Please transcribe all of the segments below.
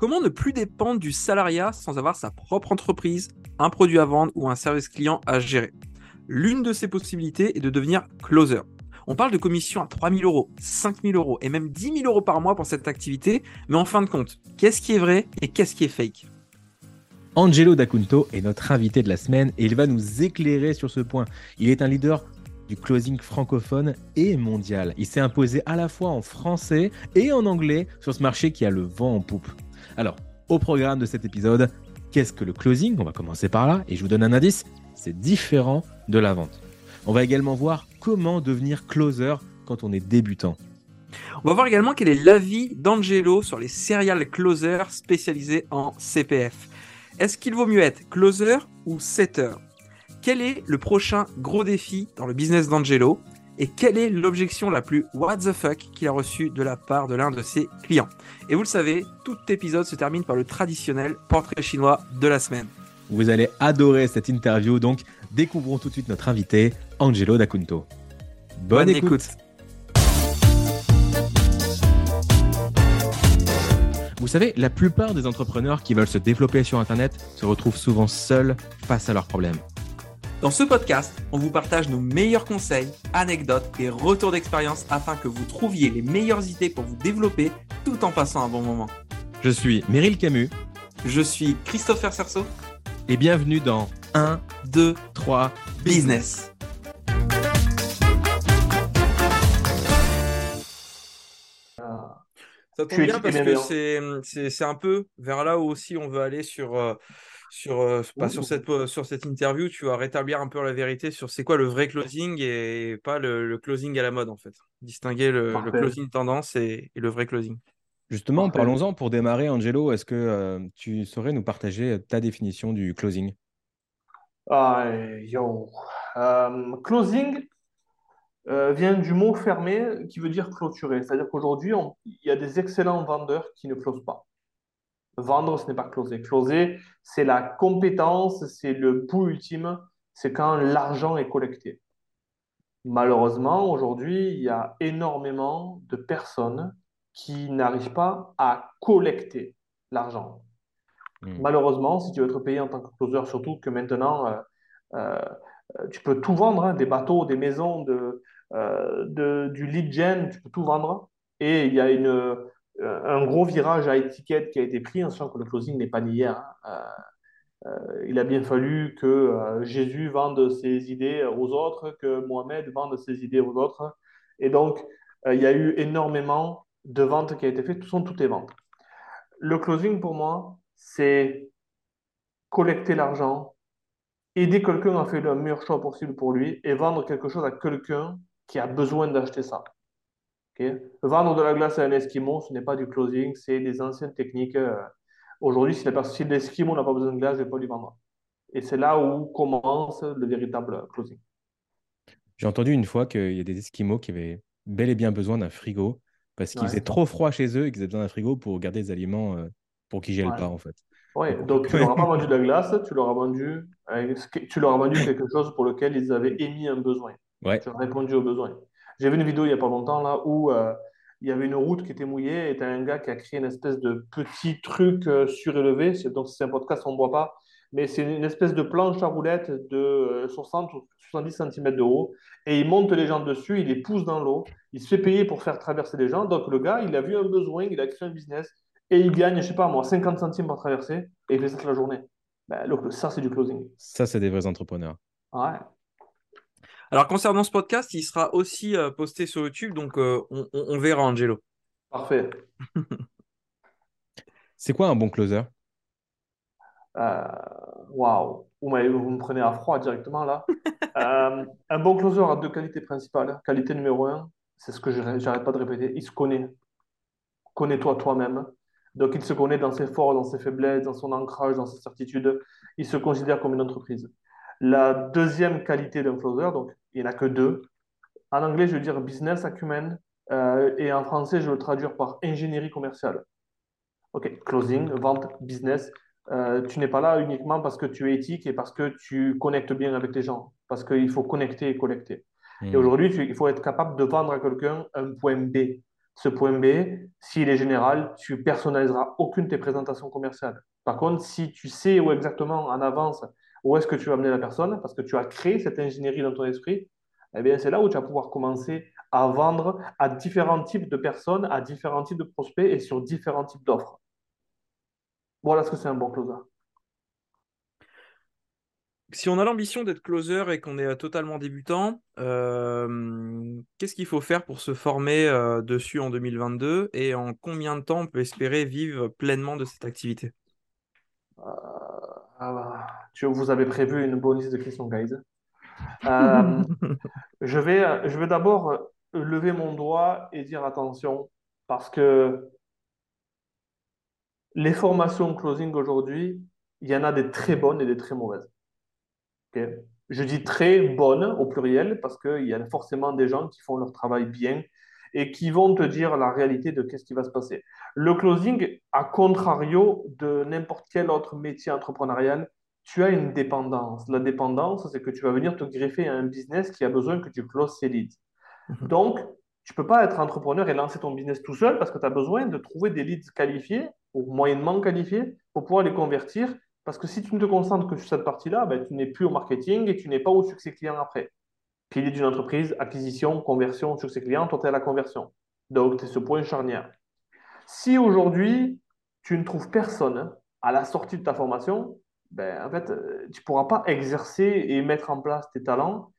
Comment ne plus dépendre du salariat sans avoir sa propre entreprise, un produit à vendre ou un service client à gérer? L'une de ces possibilités est de devenir closer. On parle de commissions à 3 000 euros, 5 000 euros et même 10 000 euros par mois pour cette activité, mais en fin de compte, qu'est-ce qui est vrai et qu'est-ce qui est fake? Angelo D'Acunto est notre invité de la semaine et il va nous éclairer sur ce point. Il est un leader du closing francophone et mondial. Il s'est imposé à la fois en français et en anglais sur ce marché qui a le vent en poupe. Alors, au programme de cet épisode, qu'est-ce que le closing? On va commencer par là et je vous donne un indice, c'est différent de la vente. On va également voir comment devenir closer quand on est débutant. On va voir également quel est l'avis d'Angelo sur les serial closers spécialisés en CPF. Est-ce qu'il vaut mieux être closer ou setter? Quel est le prochain gros défi dans le business d'Angelo? Et quelle est l'objection la plus what the fuck qu'il a reçue de la part de l'un de ses clients? Et vous le savez, tout épisode se termine par le traditionnel portrait chinois de la semaine. Vous allez adorer cette interview, donc découvrons tout de suite notre invité, Angelo D'Acunto. Bonne, écoute. Vous savez, la plupart des entrepreneurs qui veulent se développer sur Internet se retrouvent souvent seuls face à leurs problèmes. Dans ce podcast, on vous partage nos meilleurs conseils, anecdotes et retours d'expérience afin que vous trouviez les meilleures idées pour vous développer tout en passant un bon moment. Je suis Meryl Camus. Je suis Christopher Cerceau. Et bienvenue dans 1, 2, 3 Business. Ça tombe bien parce que c'est un peu vers là où aussi on veut aller sur, euh, sur, euh, sur, cette, euh, sur cette interview, tu vas rétablir un peu la vérité sur c'est quoi le vrai closing et pas le, closing à la mode en fait. Distinguer le, closing tendance et, le vrai closing. Justement, parlons-en pour démarrer, Angelo. Est-ce que euh, tu saurais nous partager ta définition du closing? Ah, Closing vient du mot fermé qui veut dire clôturer. C'est-à-dire qu'aujourd'hui, il y a des excellents vendeurs qui ne closent pas. Vendre, ce n'est pas closer. Closer, c'est la compétence, c'est le bout ultime, c'est quand l'argent est collecté. Malheureusement, aujourd'hui, il y a énormément de personnes qui n'arrivent pas à collecter l'argent. Hmm. Malheureusement, si tu veux être payé en tant que closer, surtout que maintenant, euh, euh, tu peux tout vendre, hein, des bateaux, des maisons, de, euh, de, du lead gen, tu peux tout vendre. Et il y a une, un gros virage à étiquette qui a été pris, en sachant que le closing n'est pas d'hier. Hein. Euh, euh, il a bien fallu que Jésus vende ses idées aux autres, que Mohamed vende ses idées aux autres. Et donc, il y a eu énormément de ventes qui ont été faites, tout sont toutes les ventes. Le closing, pour moi, c'est collecter l'argent, aider quelqu'un à faire le meilleur choix possible pour lui et vendre quelque chose à quelqu'un qui a besoin d'acheter ça. Vendre de la glace à un Esquimau, ce n'est pas du closing, c'est des anciennes techniques. Euh, aujourd'hui, si l'Esquimau n'a pas besoin de glace, je ne vais pas lui vendre. Et c'est là où commence le véritable closing. J'ai entendu une fois qu'il y a des Esquimaux qui avaient bel et bien besoin d'un frigo parce qu'il faisait trop froid chez eux et qu'ils avaient besoin d'un frigo pour garder des aliments euh, pour qu'ils ne gèlent pas en fait. Oui, donc tu leur as pas vendu de la glace, tu leur as vendu, euh, tu leur as vendu quelque chose pour lequel ils avaient émis un besoin. Ouais. Tu as répondu au besoin. J'ai vu une vidéo il n'y a pas longtemps là où euh, il y avait une route qui était mouillée et tu as un gars qui a créé une espèce de petit truc euh, surélevé. Donc, c'est un podcast, on ne voit pas. Mais c'est une espèce de planche à roulettes de 60 ou 70 cm de haut. Et il monte les gens dessus, il les pousse dans l'eau. Il se fait payer pour faire traverser les gens. Donc, le gars, il a vu un besoin, il a créé un business. Et il gagne, je ne sais pas moi, 50 centimes par traverser. Et il fait ça toute la journée. Ben, ça, c'est du closing. Ça, c'est des vrais entrepreneurs. Ouais. Alors, concernant ce podcast, il sera aussi euh, posté sur YouTube, donc euh, on, verra, Angelo. Parfait. C'est quoi un bon closer? Euh, Waouh, vous, me prenez à froid directement là. un bon closer a deux qualités principales. Qualité numéro un, c'est ce que j'arrête pas de répéter, il se connaît. Connais-toi toi-même. Donc, il se connaît dans ses forces, dans ses faiblesses, dans son ancrage, dans ses certitudes. Il se considère comme une entreprise. La deuxième qualité d'un closer, donc il n'y en a que deux. En anglais, je veux dire business acumen euh, et en français, je veux le traduire par ingénierie commerciale. OK, closing, vente, business. Euh, tu n'es pas là uniquement parce que tu es éthique et parce que tu connectes bien avec les gens, parce qu'il faut connecter et collecter. Et hmm. aujourd'hui, il faut être capable de vendre à quelqu'un un point B. Ce point B, s'il est général, tu personnaliseras aucune de tes présentations commerciales. Par contre, si tu sais où exactement en avance où est-ce que tu vas amener la personne, parce que tu as créé cette ingénierie dans ton esprit, eh bien, c'est là où tu vas pouvoir commencer à vendre à différents types de personnes, à différents types de prospects et sur différents types d'offres. Voilà ce que c'est un bon closer. Si on a l'ambition d'être closer et qu'on est euh, totalement débutant, euh, qu'est-ce qu'il faut faire pour se former euh, dessus en 2022 et en combien de temps on peut espérer vivre pleinement de cette activité? Tu, Vous avez prévu une bonne liste de questions, guys. je vais, je vais d'abord lever mon doigt et dire attention parce que les formations closing aujourd'hui, il y en a des très bonnes et des très mauvaises. Je dis très bonnes au pluriel parce qu'il y a forcément des gens qui font leur travail bien et qui vont te dire la réalité de qu'est-ce qui va se passer. Le closing, à contrario de n'importe quel autre métier entrepreneurial, tu as une dépendance. La dépendance, c'est que tu vas venir te greffer à un business qui a besoin que tu closes ses leads. Mhm. Donc, tu ne peux pas être entrepreneur et lancer ton business tout seul parce que tu as besoin de trouver des leads qualifiés ou moyennement qualifiés pour pouvoir les convertir. Parce que si tu ne te concentres que sur cette partie-là, ben, tu n'es plus au marketing et tu n'es pas au succès client après. Pilier d'une entreprise, acquisition, conversion, succès client, toi, tu es à la conversion. Donc, tu es ce point charnière. Si aujourd'hui, tu ne trouves personne à la sortie de ta formation, ben, en fait, euh, tu ne pourras pas exercer et mettre en place tes talents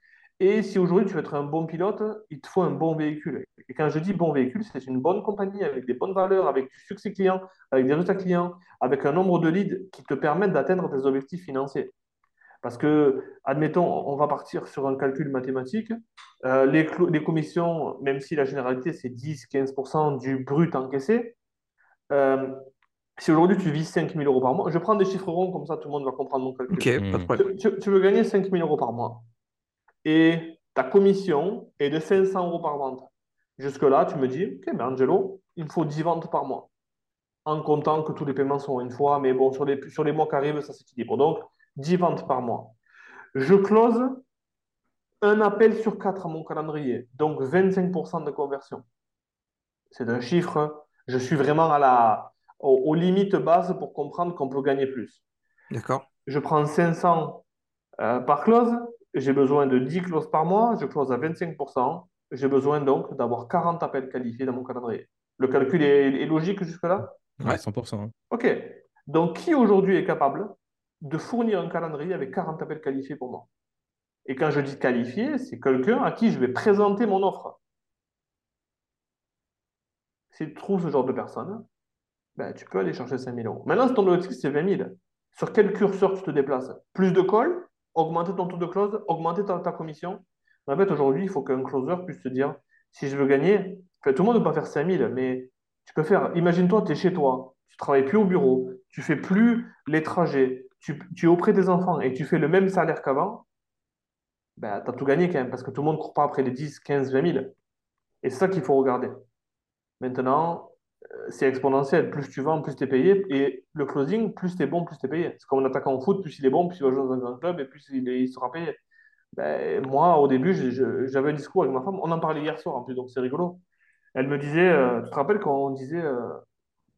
et si aujourd'hui tu veux être un bon pilote, il te faut un bon véhicule. Et quand je dis bon véhicule, c'est une bonne compagnie avec des bonnes valeurs, avec du succès client, avec des résultats clients, avec un nombre de leads qui te permettent d'atteindre tes objectifs financiers. Parce que, admettons, on va partir sur un calcul mathématique. Euh, les, les, commissions, même si la généralité c'est 10-15% du brut encaissé, euh, si aujourd'hui tu vises 5 000 euros par mois, je prends des chiffres ronds comme ça tout le monde va comprendre mon calcul. Ok, pas de problème. Tu, tu veux gagner 5 000 euros par mois et ta commission est de 500 euros par vente. Jusque-là, tu me dis, OK, mais Angelo, il me faut 10 ventes par mois. En comptant que tous les paiements sont une fois, mais bon, sur les, sur les mois qui arrivent, ça s'équilibre. Donc, 10 ventes par mois. Je close un appel sur 4 à mon calendrier, donc 25% de conversion. C'est un chiffre, je suis vraiment à la, aux, limites bases pour comprendre qu'on peut gagner plus. D'accord. Je prends 500 euh, par close, j'ai besoin de 10 clauses par mois, je close à 25%, j'ai besoin donc d'avoir 40 appels qualifiés dans mon calendrier. Le calcul est, logique jusque-là? Oui, 100%. OK. Donc, qui aujourd'hui est capable de fournir un calendrier avec 40 appels qualifiés pour moi Et quand je dis qualifié, c'est quelqu'un à qui je vais présenter mon offre. Si tu trouves ce genre de personne, ben, tu peux aller chercher 5 000 euros. Maintenant, si ton objectif, c'est 20 000, sur quel curseur tu te déplaces? Plus de calls augmenter ton taux de close, augmenter ta, commission? En fait, aujourd'hui, il faut qu'un closer puisse se dire, si je veux gagner, tout le monde ne peut pas faire 5000, mais tu peux faire, imagine-toi, tu es chez toi, tu travailles plus au bureau, tu fais plus les trajets, tu, es auprès des enfants et tu fais le même salaire qu'avant, ben, tu as tout gagné quand même, parce que tout le monde ne court pas après les 10, 15, 20 000. Et c'est ça qu'il faut regarder. Maintenant, c'est exponentiel. Plus tu vends, plus tu es payé. Et le closing, plus tu es bon, plus tu es payé. C'est comme un attaquant en foot, plus il est bon, plus il va jouer dans un grand club et plus il, sera payé. Ben, moi, au début, j'avais un discours avec ma femme. On en parlait hier soir en plus, donc c'est rigolo. Elle me disait, euh, tu te rappelles quand on disait, euh,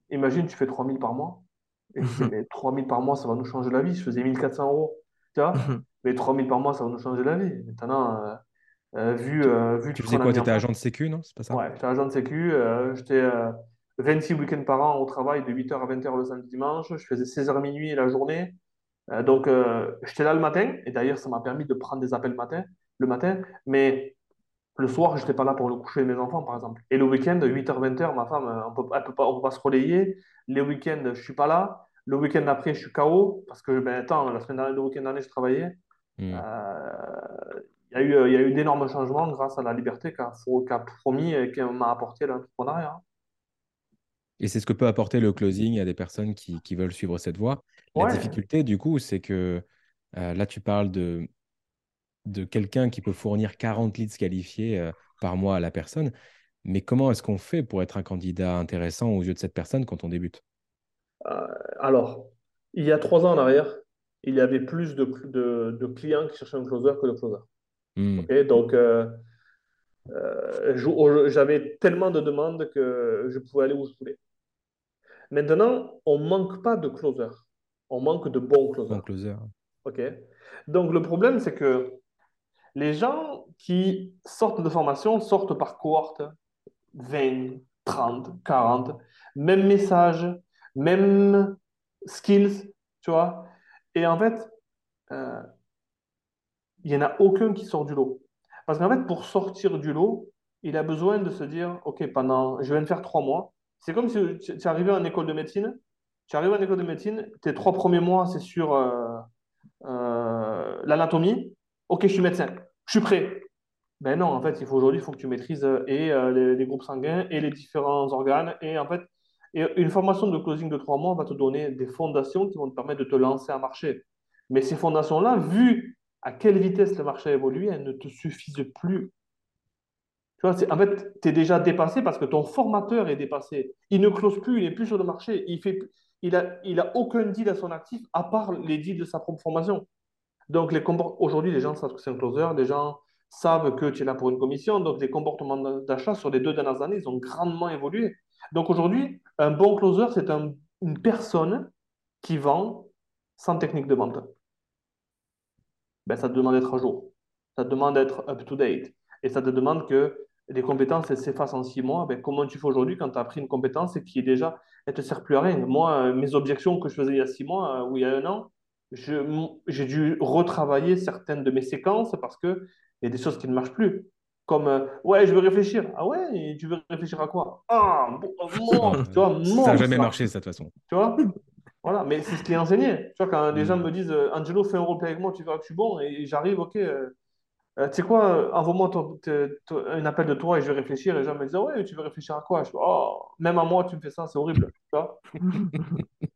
imagine, tu fais 3000 par mois? Et je disais, mais 3000 par mois, ça va nous changer la vie. Je faisais 1400 euros. Tu vois Mais 3000 par mois, ça va nous changer la vie. Maintenant, euh, vu, vu. Tu faisais quoi? Tu étais agent de sécu, non? C'est pas ça? Ouais, j'étais agent de sécu. j'étais 26 week-ends par an au travail de 8h à 20h le samedi dimanche. Je faisais 16h minuit la journée. Euh, donc, euh, j'étais là le matin. Et d'ailleurs, ça m'a permis de prendre des appels le matin. Le matin mais le soir, je n'étais pas là pour le coucher de mes enfants, par exemple. Et le week-end, 8h, 20h, ma femme, on peut, peut pas, on peut pas se relayer. Les week-ends, je ne suis pas là. Le week-end d'après, je suis KO parce que, ben, attends, la semaine dernière, le week-end dernier, je travaillais. Hmm. Euh, il y a eu, il y a eu d'énormes changements grâce à la liberté qu'a promis et qui m'a apporté l'entrepreneuriat. Et c'est ce que peut apporter le closing à des personnes qui, veulent suivre cette voie. La difficulté, du coup, c'est que euh, là, tu parles de, de quelqu'un qui peut fournir 40 leads qualifiés euh, par mois à la personne. Mais comment est-ce qu'on fait pour être un candidat intéressant aux yeux de cette personne quand on débute? Alors, il y a trois ans en arrière, il y avait plus de, de, clients qui cherchaient un closer que de closer. Hmm. donc, Euh, je- j'avais tellement de demandes que je pouvais aller où je voulais. Maintenant, on ne manque pas de closer. On manque de bons closers. Bon closer. OK? Donc, le problème, c'est que les gens qui sortent de formation sortent par cohorte 20, 30, 40, même message, même skills, tu vois. Et en fait, euh, il n'y en a aucun qui sort du lot. Parce qu'en fait, pour sortir du lot, il a besoin de se dire, OK, pendant, je viens de faire trois mois. C'est comme si tu es arrivé en école de médecine. Tu arrives en école de médecine, tes trois premiers mois, c'est sur euh, euh, l'anatomie. OK, je suis médecin. Je suis prêt. Ben non, en fait, il faut aujourd'hui, il faut que tu maîtrises euh, et euh, les, les groupes sanguins et les différents organes. Et en fait, et une formation de closing de trois mois va te donner des fondations qui vont te permettre de te lancer à marché. Mais ces fondations-là, vu à quelle vitesse le marché a évolué, elles ne te suffisent plus. Tu vois, en fait, tu es déjà dépassé parce que ton formateur est dépassé. Il ne close plus, il n'est plus sur le marché. Il fait, il il a aucun deal à son actif à part les deals de sa propre formation. Donc, aujourd'hui, les gens savent que c'est un closer, les gens savent que tu es là pour une commission. Donc, les comportements d'achat sur les deux dernières années, ils ont grandement évolué. Donc, aujourd'hui, un bon closer, c'est un- une personne qui vend sans technique de vente. Ben, ça te demande d'être à jour. Ça te demande d'être up-to-date. Et ça te demande que les compétences s'effacent en six mois. Ben, comment tu fais aujourd'hui quand tu as appris une compétence et qui est déjà, elle ne te sert plus à rien? Moi, euh, mes objections que je faisais il y a six mois euh, ou il y a un an, j'ai dû retravailler certaines de mes séquences parce qu'il y a des choses qui ne marchent plus. Comme, euh, ouais, je veux réfléchir. Ah ouais, et tu veux réfléchir à quoi? Ah, bon, euh, Non, mon, tu vois, ça n'a jamais ça. marché, ça, de toute façon. Tu vois? Voilà, mais c'est ce qui est enseigné. Tu vois, quand les gens Mm. me disent, euh, Angelo, fais un roleplay avec moi, tu verras que je suis bon, et j'arrive, ok, euh, tu sais quoi, envoie-moi un appel de toi et je vais réfléchir. Et les gens me disent, Ah ouais, tu veux réfléchir à quoi? Je oh, même à moi, tu me fais ça, c'est horrible. Tu vois?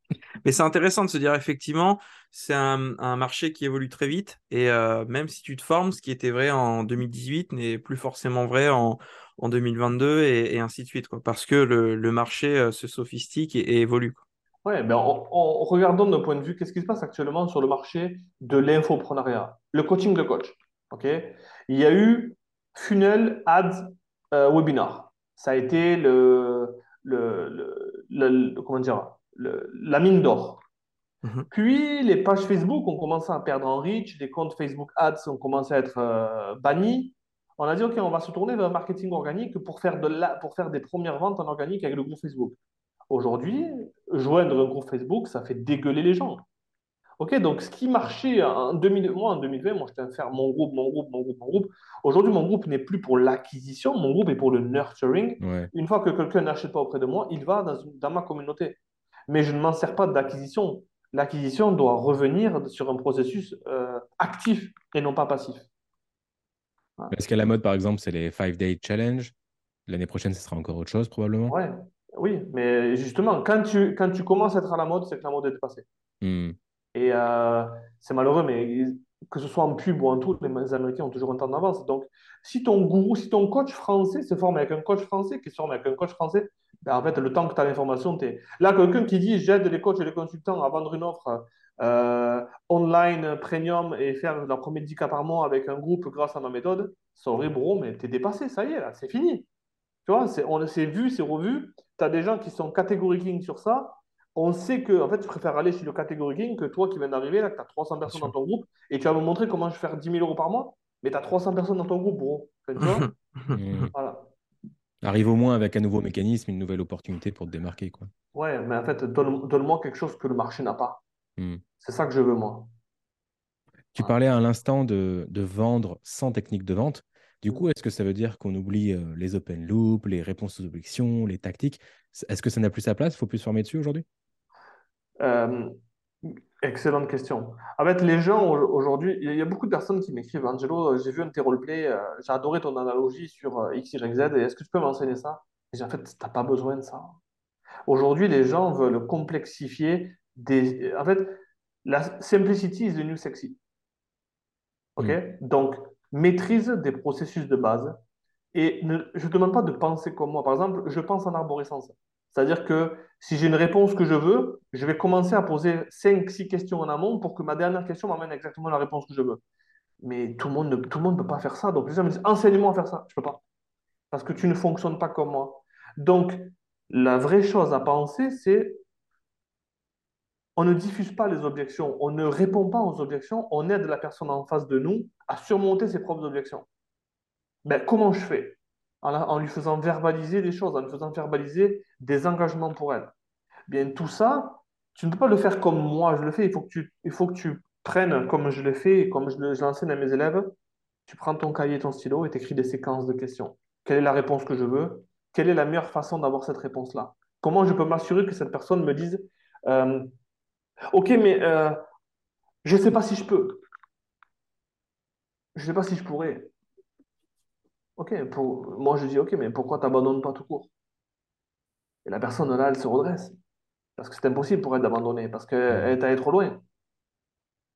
Mais c'est intéressant de se dire effectivement, c'est un, marché qui évolue très vite et euh, même si tu te formes, ce qui était vrai en 2018 n'est plus forcément vrai en, en 2022 et, ainsi de suite, parce que le, marché euh, se sophistique et, évolue. quoi. Ouais, ben en, en regardant d'un point de vue, qu'est-ce qui se passe actuellement sur le marché de l'infoprenariat? Le coaching de coach. ok? Il y a eu Funnel Ads euh, Webinar. Ça a été le- le- le- comment dire, le- la mine d'or. Mhm. Puis les pages Facebook ont commencé à perdre en reach, les comptes Facebook Ads ont commencé à être euh, bannis. On a dit, OK, on va se tourner vers le marketing organique pour faire, de la, pour faire des premières ventes en organique avec le groupe Facebook. Aujourd'hui, joindre un groupe Facebook, ça fait dégueuler les gens. OK, donc ce qui marchait en 2000, moi en 2020, moi j'étais à faire mon groupe, mon groupe, mon groupe, mon groupe. Aujourd'hui, mon groupe n'est plus pour l'acquisition, mon groupe est pour le nurturing. Ouais. Une fois que quelqu'un n'achète pas auprès de moi, il va dans ma communauté. Mais je ne m'en sers pas d'acquisition. L'acquisition doit revenir sur un processus euh, actif et non pas passif. Ouais. Parce qu'à la mode, par exemple, c'est les 5-day challenge? L'année prochaine, ce sera encore autre chose, probablement? Ouais, oui, mais justement, quand tu, quand tu commences à être à la mode, c'est que la mode est dépassée. Hmm. Et euh, c'est malheureux, mais que ce soit en pub ou en tout, les Américains ont toujours un temps d'avance. Donc, si ton gourou, si ton coach français se forme avec un coach français qui se forme avec un coach français, en fait, le temps que tu as l'information, tu es... Là, quelqu'un qui dit j'aide les coachs et les consultants à vendre une offre euh, online premium et faire leur premier 10 cas par mois avec un groupe grâce à ma méthode, sorry bro, mais tu es dépassé, ça y est, là, c'est fini. Tu vois, c'est, on s'est vu, c'est revu. Tu as des gens qui sont catégorie king sur ça. On sait que, en fait, tu préfères aller sur le catégorie king que toi qui viens d'arriver, là, que tu as 300 personnes dans ton groupe et tu vas me montrer comment je vais faire 10 000 euros par mois, mais tu as 300 personnes dans ton groupe, bro. Enfin, tu vois. Voilà. Arrive au moins avec un nouveau mécanisme, une nouvelle opportunité pour te démarquer, quoi. Ouais, mais en fait, donne, donne-moi quelque chose que le marché n'a pas. Hmm. C'est ça que je veux, moi. Tu parlais à l'instant de, de vendre sans technique de vente. Du coup, est-ce que ça veut dire qu'on oublie euh, les open loops, les réponses aux objections, les tactiques? Est-ce que ça n'a plus sa place? Il faut plus se former dessus aujourd'hui? Euh, excellente question. En fait, les gens au- aujourd'hui, il y a beaucoup de personnes qui m'écrivent, Angelo, euh, j'ai vu un de tes roleplays, euh, j'ai adoré ton analogie sur euh, X, Y, Z, et est-ce que tu peux m'enseigner ça? Et en fait, tu n'as pas besoin de ça. Aujourd'hui, les gens veulent complexifier des. En fait, la simplicity is the new sexy. OK? Donc, maîtrise des processus de base. Et ne- je ne te demande pas de penser comme moi. Par exemple, je pense en arborescence. C'est-à-dire que si j'ai une réponse que je veux, je vais commencer à poser 5-6 questions en amont pour que ma dernière question m'amène exactement la réponse que je veux. Mais tout le monde ne tout le monde peut pas faire ça. Donc les gens me disent, enseigne-moi à faire ça. Je peux pas. parce que tu ne fonctionnes pas comme moi. Donc, la vraie chose à penser, c'est on ne diffuse pas les objections, on ne répond pas aux objections, on aide la personne en face de nous à surmonter ses propres objections. Ben, comment je fais? En, lui faisant verbaliser des choses, en lui faisant verbaliser des engagements pour elle. Bien, tout ça, tu ne peux pas le faire comme moi je le fais. Il faut que tu, faut que tu prennes comme je le fais, comme je l'enseigne à mes élèves. Tu prends ton cahier ton stylo et tu écris des séquences de questions. Quelle est la réponse que je veux? Quelle est la meilleure façon d'avoir cette réponse-là? Comment je peux m'assurer que cette personne me dise euh, Ok, mais euh, je ne sais pas si je peux. Je ne sais pas si je pourrais. Ok, pour... moi je dis ok, mais pourquoi tu n'abandonnes pas tout court? Et la personne là, elle se redresse. Parce que c'est impossible pour elle d'abandonner, parce qu'elle est allée trop loin.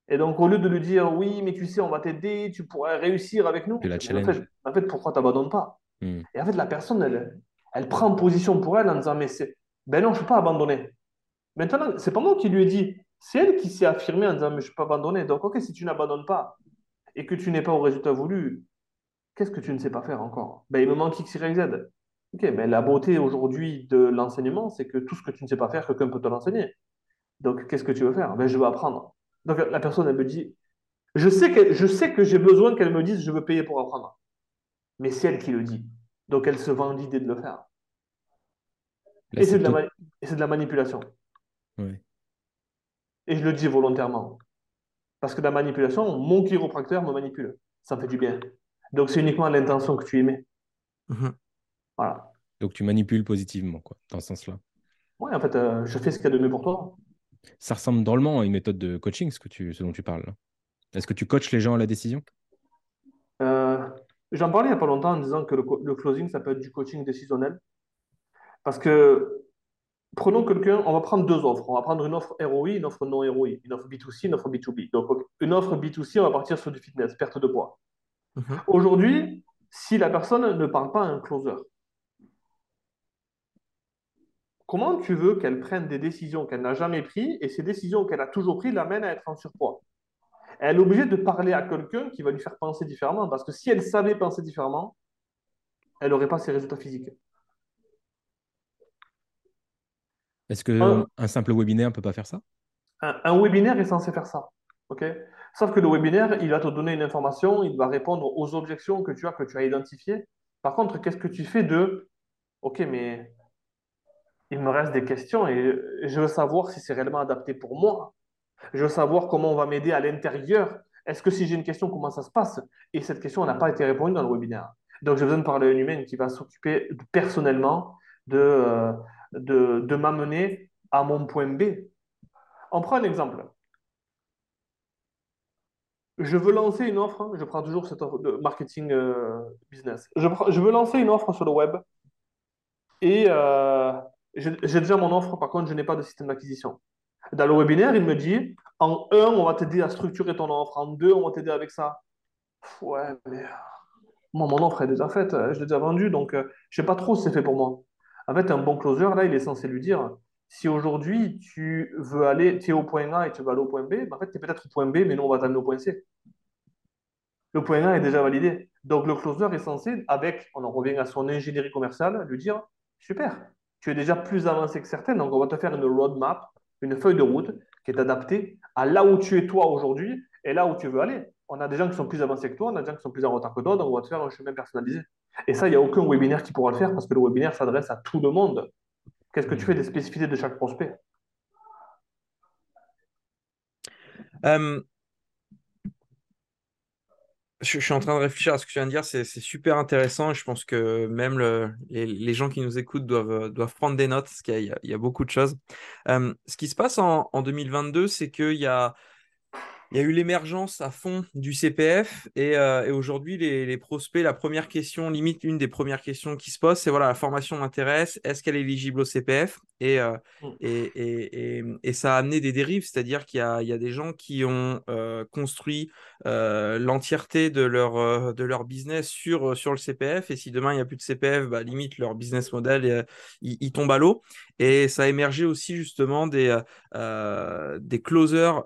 Et donc, au lieu de lui dire oui, mais tu sais, on va t'aider, tu pourrais réussir avec nous, la en, fait, en fait, pourquoi tu n'abandonnes pas? Hmm. Et en fait, la personne, elle, elle prend position pour elle en disant mais c'est ben non, je ne peux pas abandonner. Maintenant, c'est pas moi qui lui ai dit, c'est elle qui s'est affirmée en disant mais je ne peux pas abandonner. Donc, ok, si tu n'abandonnes pas et que tu n'es pas au résultat voulu, qu'est-ce que tu ne sais pas faire encore? Ben, Il me manque X, Y, Z. Ok, mais la beauté aujourd'hui de l'enseignement, c'est que tout ce que tu ne sais pas faire, quelqu'un peut te l'enseigner. Donc, qu'est-ce que tu veux faire? Ben, Je veux apprendre. Donc, la personne, elle me dit, je sais que, je sais que j'ai besoin qu'elle me dise, je veux payer pour apprendre. Mais c'est elle qui le dit. Donc, elle se vend l'idée de le faire. et c'est de, de, la manipulation. Et je le dis volontairement. Parce que la manipulation, mon chiropracteur me manipule. Ça me fait du bien. Donc, c'est uniquement l'intention que tu émets. Mhm. Voilà. Donc tu manipules positivement, quoi, dans ce sens-là. Oui, en fait, euh, je fais ce qu'il y a de mieux pour toi. Ça ressemble drôlement à une méthode de coaching, ce, que tu, ce dont tu parles. Est-ce que tu coaches les gens à la décision? Euh, J'en parlais il n'y a pas longtemps en disant que le, closing, ça peut être du coaching décisionnel. Parce que, prenons quelqu'un, on va prendre deux offres. On va prendre une offre ROI, une offre non ROI, une offre B2C, une offre B2B. Donc, une offre B2C, on va partir sur du fitness, perte de poids. Mhm. Aujourd'hui, si la personne ne parle pas à un closer, comment tu veux qu'elle prenne des décisions qu'elle n'a jamais prises et ces décisions qu'elle a toujours prises l'amènent à être en surpoids? Elle est obligée de parler à quelqu'un qui va lui faire penser différemment parce que si elle savait penser différemment, elle n'aurait pas ses résultats physiques. Est-ce qu'un un simple webinaire ne peut pas faire ça? Un, webinaire est censé faire ça. ok? Sauf que le webinaire, il va te donner une information, il va répondre aux objections que tu as, que tu as identifiées. Par contre, qu'est-ce que tu fais de OK, mais il me reste des questions et je veux savoir si c'est réellement adapté pour moi. Je veux savoir comment on va m'aider à l'intérieur. Est-ce que si j'ai une question, comment ça se passe? Et cette question n'a pas été répondue dans le webinaire. Donc, j'ai besoin de parler à une humaine qui va s'occuper personnellement de, euh, de, de m'amener à mon point B. On prend un exemple. Je veux lancer une offre, hein, je prends toujours cette offre de marketing euh, business. Je, veux lancer une offre sur le web et euh, j'ai déjà mon offre, par contre, je n'ai pas de système d'acquisition. Dans le webinaire, il me dit en un, on va t'aider à structurer ton offre. En deux, on va t'aider avec ça. Ouais, mais moi, mon offre est déjà faite. Je l'ai déjà vendue, donc euh, je ne sais pas trop si c'est fait pour moi. En fait, un bon closer, là, il est censé lui dire si aujourd'hui tu veux aller, tu es au point A et tu veux aller au point B, ben, en fait, tu es peut-être au point B, mais nous, on va t'amener au point C. Le point A est déjà validé. Donc, le closer est censé, avec, on en revient à son ingénierie commerciale, lui dire super, tu es déjà plus avancé que certaines, donc on va te faire une roadmap, une feuille de route qui est adaptée à là où tu es toi aujourd'hui et là où tu veux aller. On a des gens qui sont plus avancés que toi, on a des gens qui sont plus en retard que toi, donc on va te faire un chemin personnalisé. Et ça, il n'y a aucun webinaire qui pourra le faire parce que le webinaire s'adresse à tout le monde. Qu'est-ce que tu fais des spécificités de chaque prospect? Euh, je, suis en train de réfléchir à ce que tu viens de dire, c'est super intéressant. Je pense que même les, gens qui nous écoutent doivent, doivent prendre des notes, parce qu'il y, a beaucoup de choses. Euh, ce qui se passe en, en 2022, c'est qu'il y a il y a eu l'émergence à fond du CPF euh, et, aujourd'hui, les, prospects, la première question, limite une des premières questions qui se posent, c'est voilà, la formation m'intéresse, est-ce qu'elle est éligible au CPF euh, mm. et, et, et, ça a amené des dérives, c'est-à-dire qu'il y, y a, des gens qui ont euh, construit l'entièreté de leur, de leur business sur, sur le CPF et si demain il n'y a plus de CPF, bah, limite leur business model, il, tombe à l'eau. Et ça a émergé aussi justement des, des closers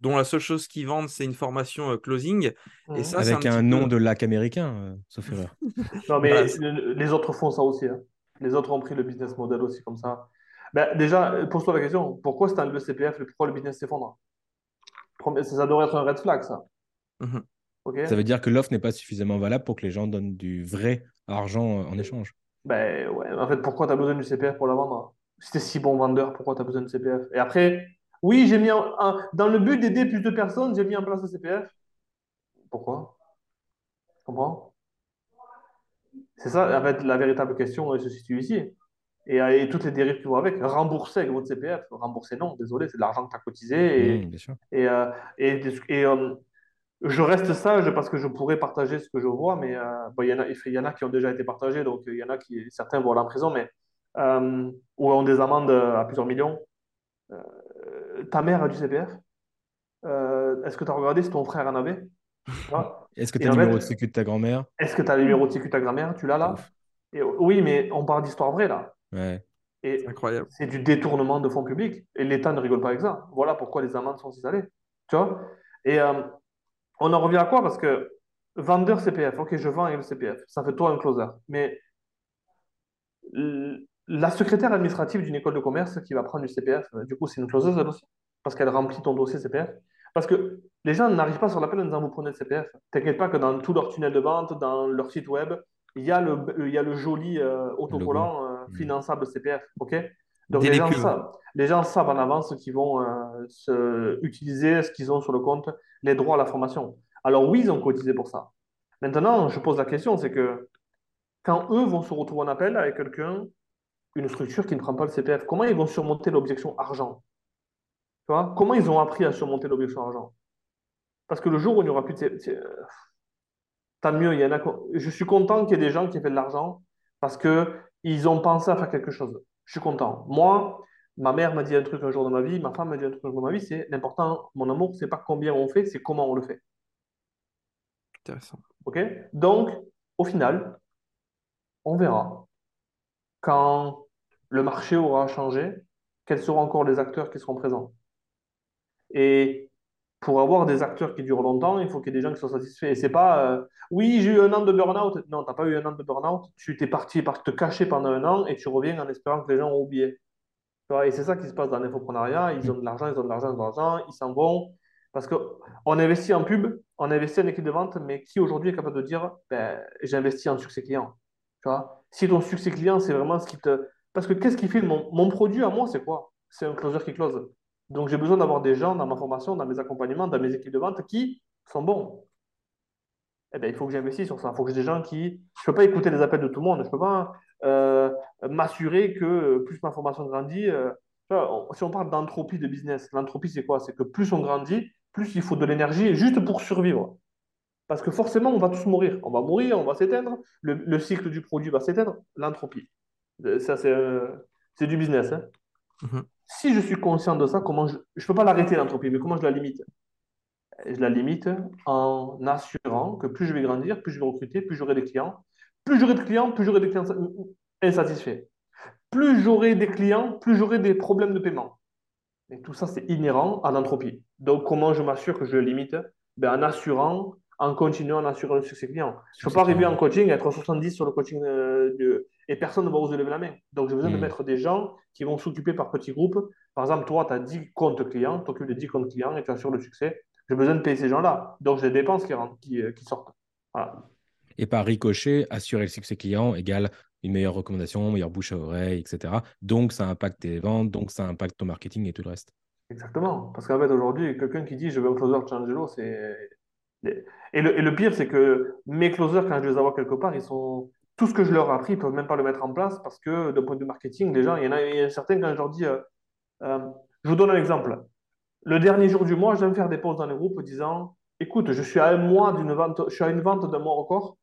dont la seule chose qu'ils vendent, c'est une formation euh, closing. Et Mhm. ça, Avec un nom peu- de lac américain, euh, sauf erreur. Non, mais Voilà, les autres font ça aussi. hein. Les autres ont pris le business model aussi comme ça. Ben, déjà, euh, pose-toi la question, pourquoi c'est un le CPF, pourquoi le business s'effondre? Ça devrait être un red flag, ça. Mhm. OK? Ça veut dire que l'offre n'est pas suffisamment valable pour que les gens donnent du vrai argent euh, en échange. Ben ouais, en fait, pourquoi tu as besoin du CPF pour la vendre? Si t'es si bon vendeur, pourquoi tu as besoin du CPF? Et après, oui, j'ai mis en- en- dans le but d'aider plus de personnes, j'ai mis en place le CPF. Pourquoi? Tu comprends? C'est ça, en fait, la véritable question elle se situe ici. Et, euh, et toutes les dérives qui vont avec. Rembourser avec votre CPF. Rembourser, non, désolé, c'est de l'argent que tu as cotisé. Et, Mmh, bien sûr. et, euh, et, et, euh, je reste sage parce que je pourrais partager ce que je vois, mais euh, bon, il y en a, il y en a qui ont déjà été partagés, donc il y en a qui, certains vont aller en prison, mais euh, ou ont des amendes à plusieurs millions. Ta mère a du CPF? Euh, est-ce que tu as regardé si ton frère en avait? Est-ce que tu as le numéro de sécu de ta grand-mère? Est-ce que tu as le numéro de sécu de ta grand-mère? Tu l'as là? Et, oui, mais on parle d'histoire vraie là. Ouais. Et C'est incroyable. c'est du détournement de fonds publics. Et l'État ne rigole pas avec ça. Voilà pourquoi les amendes sont si salées. Tu vois? Et euh, on en revient à quoi? Parce que vendeur CPF, ok, je vends avec le CPF. Ça fait toi un closer. Mais la secrétaire administrative d'une école de commerce qui va prendre du CPF, euh, du coup, c'est une closeuse elle aussi. Parce qu'elle remplit ton dossier CPF. Parce que les gens n'arrivent pas sur l'appel en disant vous prenez le CPF. T'inquiète pas que dans tout leur tunnel de vente, dans leur site web, il y a le, il y a le joli euh, autocollant euh, Mm. finançable CPF. ok? Donc les gens, savent, les gens savent en avance qu'ils vont euh, se- utiliser ce qu'ils ont sur le compte, les droits à la formation. Alors oui, ils ont cotisé pour ça. Maintenant, je pose la question, c'est que quand eux vont se retrouver en appel avec quelqu'un, une structure qui ne prend pas le CPF, comment ils vont surmonter l'objection argent? Tu vois? Comment ils ont appris à surmonter l'objection argent? Parce que le jour où il n'y aura plus de CPF, euh, tant mieux, il y en a, je suis content qu'il y ait des gens qui aient fait de l'argent parce qu'ils ont pensé à faire quelque chose. Je suis content. Moi, ma mère m'a dit un truc un jour dans ma vie, ma femme m'a dit un truc un jour dans ma vie, c'est l'important, mon amour, c'est pas combien on fait, c'est comment on le fait. Intéressant. OK? Donc, au final, on verra quand le marché aura changé, quels seront encore les acteurs qui seront présents. Et pour avoir des acteurs qui durent longtemps, il faut qu'il y ait des gens qui soient satisfaits. Et c'est pas, euh, oui, j'ai eu un an de burn-out. Non, tu n'as pas eu un an de burn-out. Tu t'es parti par te cacher pendant un an et tu reviens en espérant que les gens ont oublié. Et c'est ça qui se passe dans l'infoprenariat. Ils ont de l'argent, ils ont de l'argent, ils de l'argent, ils s'en vont. Parce qu'on investit en pub, on investit en équipe de vente, mais qui aujourd'hui est capable de dire, ben, j'investis en succès client. Tu vois? Si ton succès client, c'est vraiment ce qui te... Parce que qu'est-ce qui fait mon, produit à moi, c'est quoi? C'est un closer qui close. Donc, j'ai besoin d'avoir des gens dans ma formation, dans mes accompagnements, dans mes équipes de vente qui sont bons. Eh bien, il faut que j'investisse sur ça. Il faut que j'ai des gens qui... Je ne peux pas écouter les appels de tout le monde. Je ne peux pas euh, m'assurer que plus ma formation grandit. euh, si on parle d'entropie de business, l'entropie, c'est quoi? C'est que plus on grandit, plus il faut de l'énergie juste pour survivre. Parce que forcément, on va tous mourir. On va mourir, on va s'éteindre. Le cycle du produit va s'éteindre. L'entropie. Euh, Ça, c'est euh, c'est du business. hein. Mhm. Si je suis conscient de ça, comment je ne peux pas l'arrêter, l'entropie, mais comment je la limite? Je la limite en assurant que plus je vais grandir, plus je vais recruter, plus j'aurai des clients. Plus j'aurai de clients, plus j'aurai des clients insatisfaits. Plus j'aurai des clients, plus j'aurai des problèmes de paiement. Et tout ça, c'est inhérent à l'entropie. Donc, comment je m'assure que je le limite? Ben, en assurant, en continuant à assurer le succès client. Je ne peux pas arriver en coaching et être 70 sur le coaching euh, de- et personne ne va oser lever la main. Donc, j'ai besoin de Mm. mettre des gens qui vont s'occuper par petits groupes. Par exemple, toi, tu as 10 comptes clients, tu t'occupes des 10 comptes clients et tu assures le succès. J'ai besoin de payer ces gens-là. Donc, j'ai des dépenses qui, rentrent- qui, euh, qui sortent. Voilà. Et par ricochet, assurer le succès client égale une meilleure recommandation, meilleure bouche à oreille, etc. Donc, ça impacte tes ventes, donc ça impacte ton marketing et tout le reste. Exactement. Parce qu'en fait, aujourd'hui, quelqu'un qui dit je veux un closer de Angelo, c'est. Et le, et le pire, c'est que mes closers, quand je les avoir quelque part, ils sont. Tout ce que je leur ai appris, ils ne peuvent même pas le mettre en place parce que, d'un point de vue marketing, gens, il y en a, il y a certains, quand je leur dis. euh, euh, je vous donne un exemple. Le dernier jour du mois, je vais me faire des posts dans les groupes disant Écoute, je suis à un mois d'une vente, je suis à une vente d'un mois record.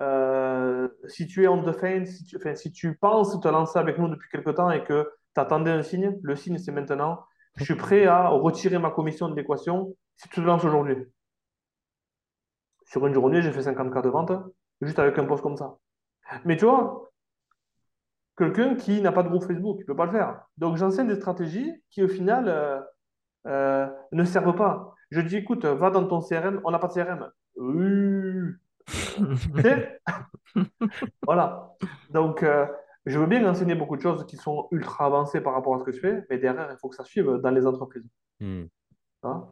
Euh, si tu es on the fence, si tu, enfin, si tu penses te lancer avec nous depuis quelque temps et que tu attendais un signe, le signe c'est maintenant. Je suis prêt à retirer ma commission de l'équation si tu te lances aujourd'hui. Sur une journée, j'ai fait 50 cas de vente juste avec un post comme ça. Mais tu vois, quelqu'un qui n'a pas de groupe Facebook, il ne peut pas le faire. Donc j'enseigne des stratégies qui au final, euh, euh, ne servent pas. Je dis, écoute, va dans ton CRM, on n'a pas de CRM. Oui. Tu sais Voilà. Donc, euh, je veux bien enseigner beaucoup de choses qui sont ultra avancées par rapport à ce que je fais, mais derrière, il faut que ça suive dans les entreprises. Hmm. Hein?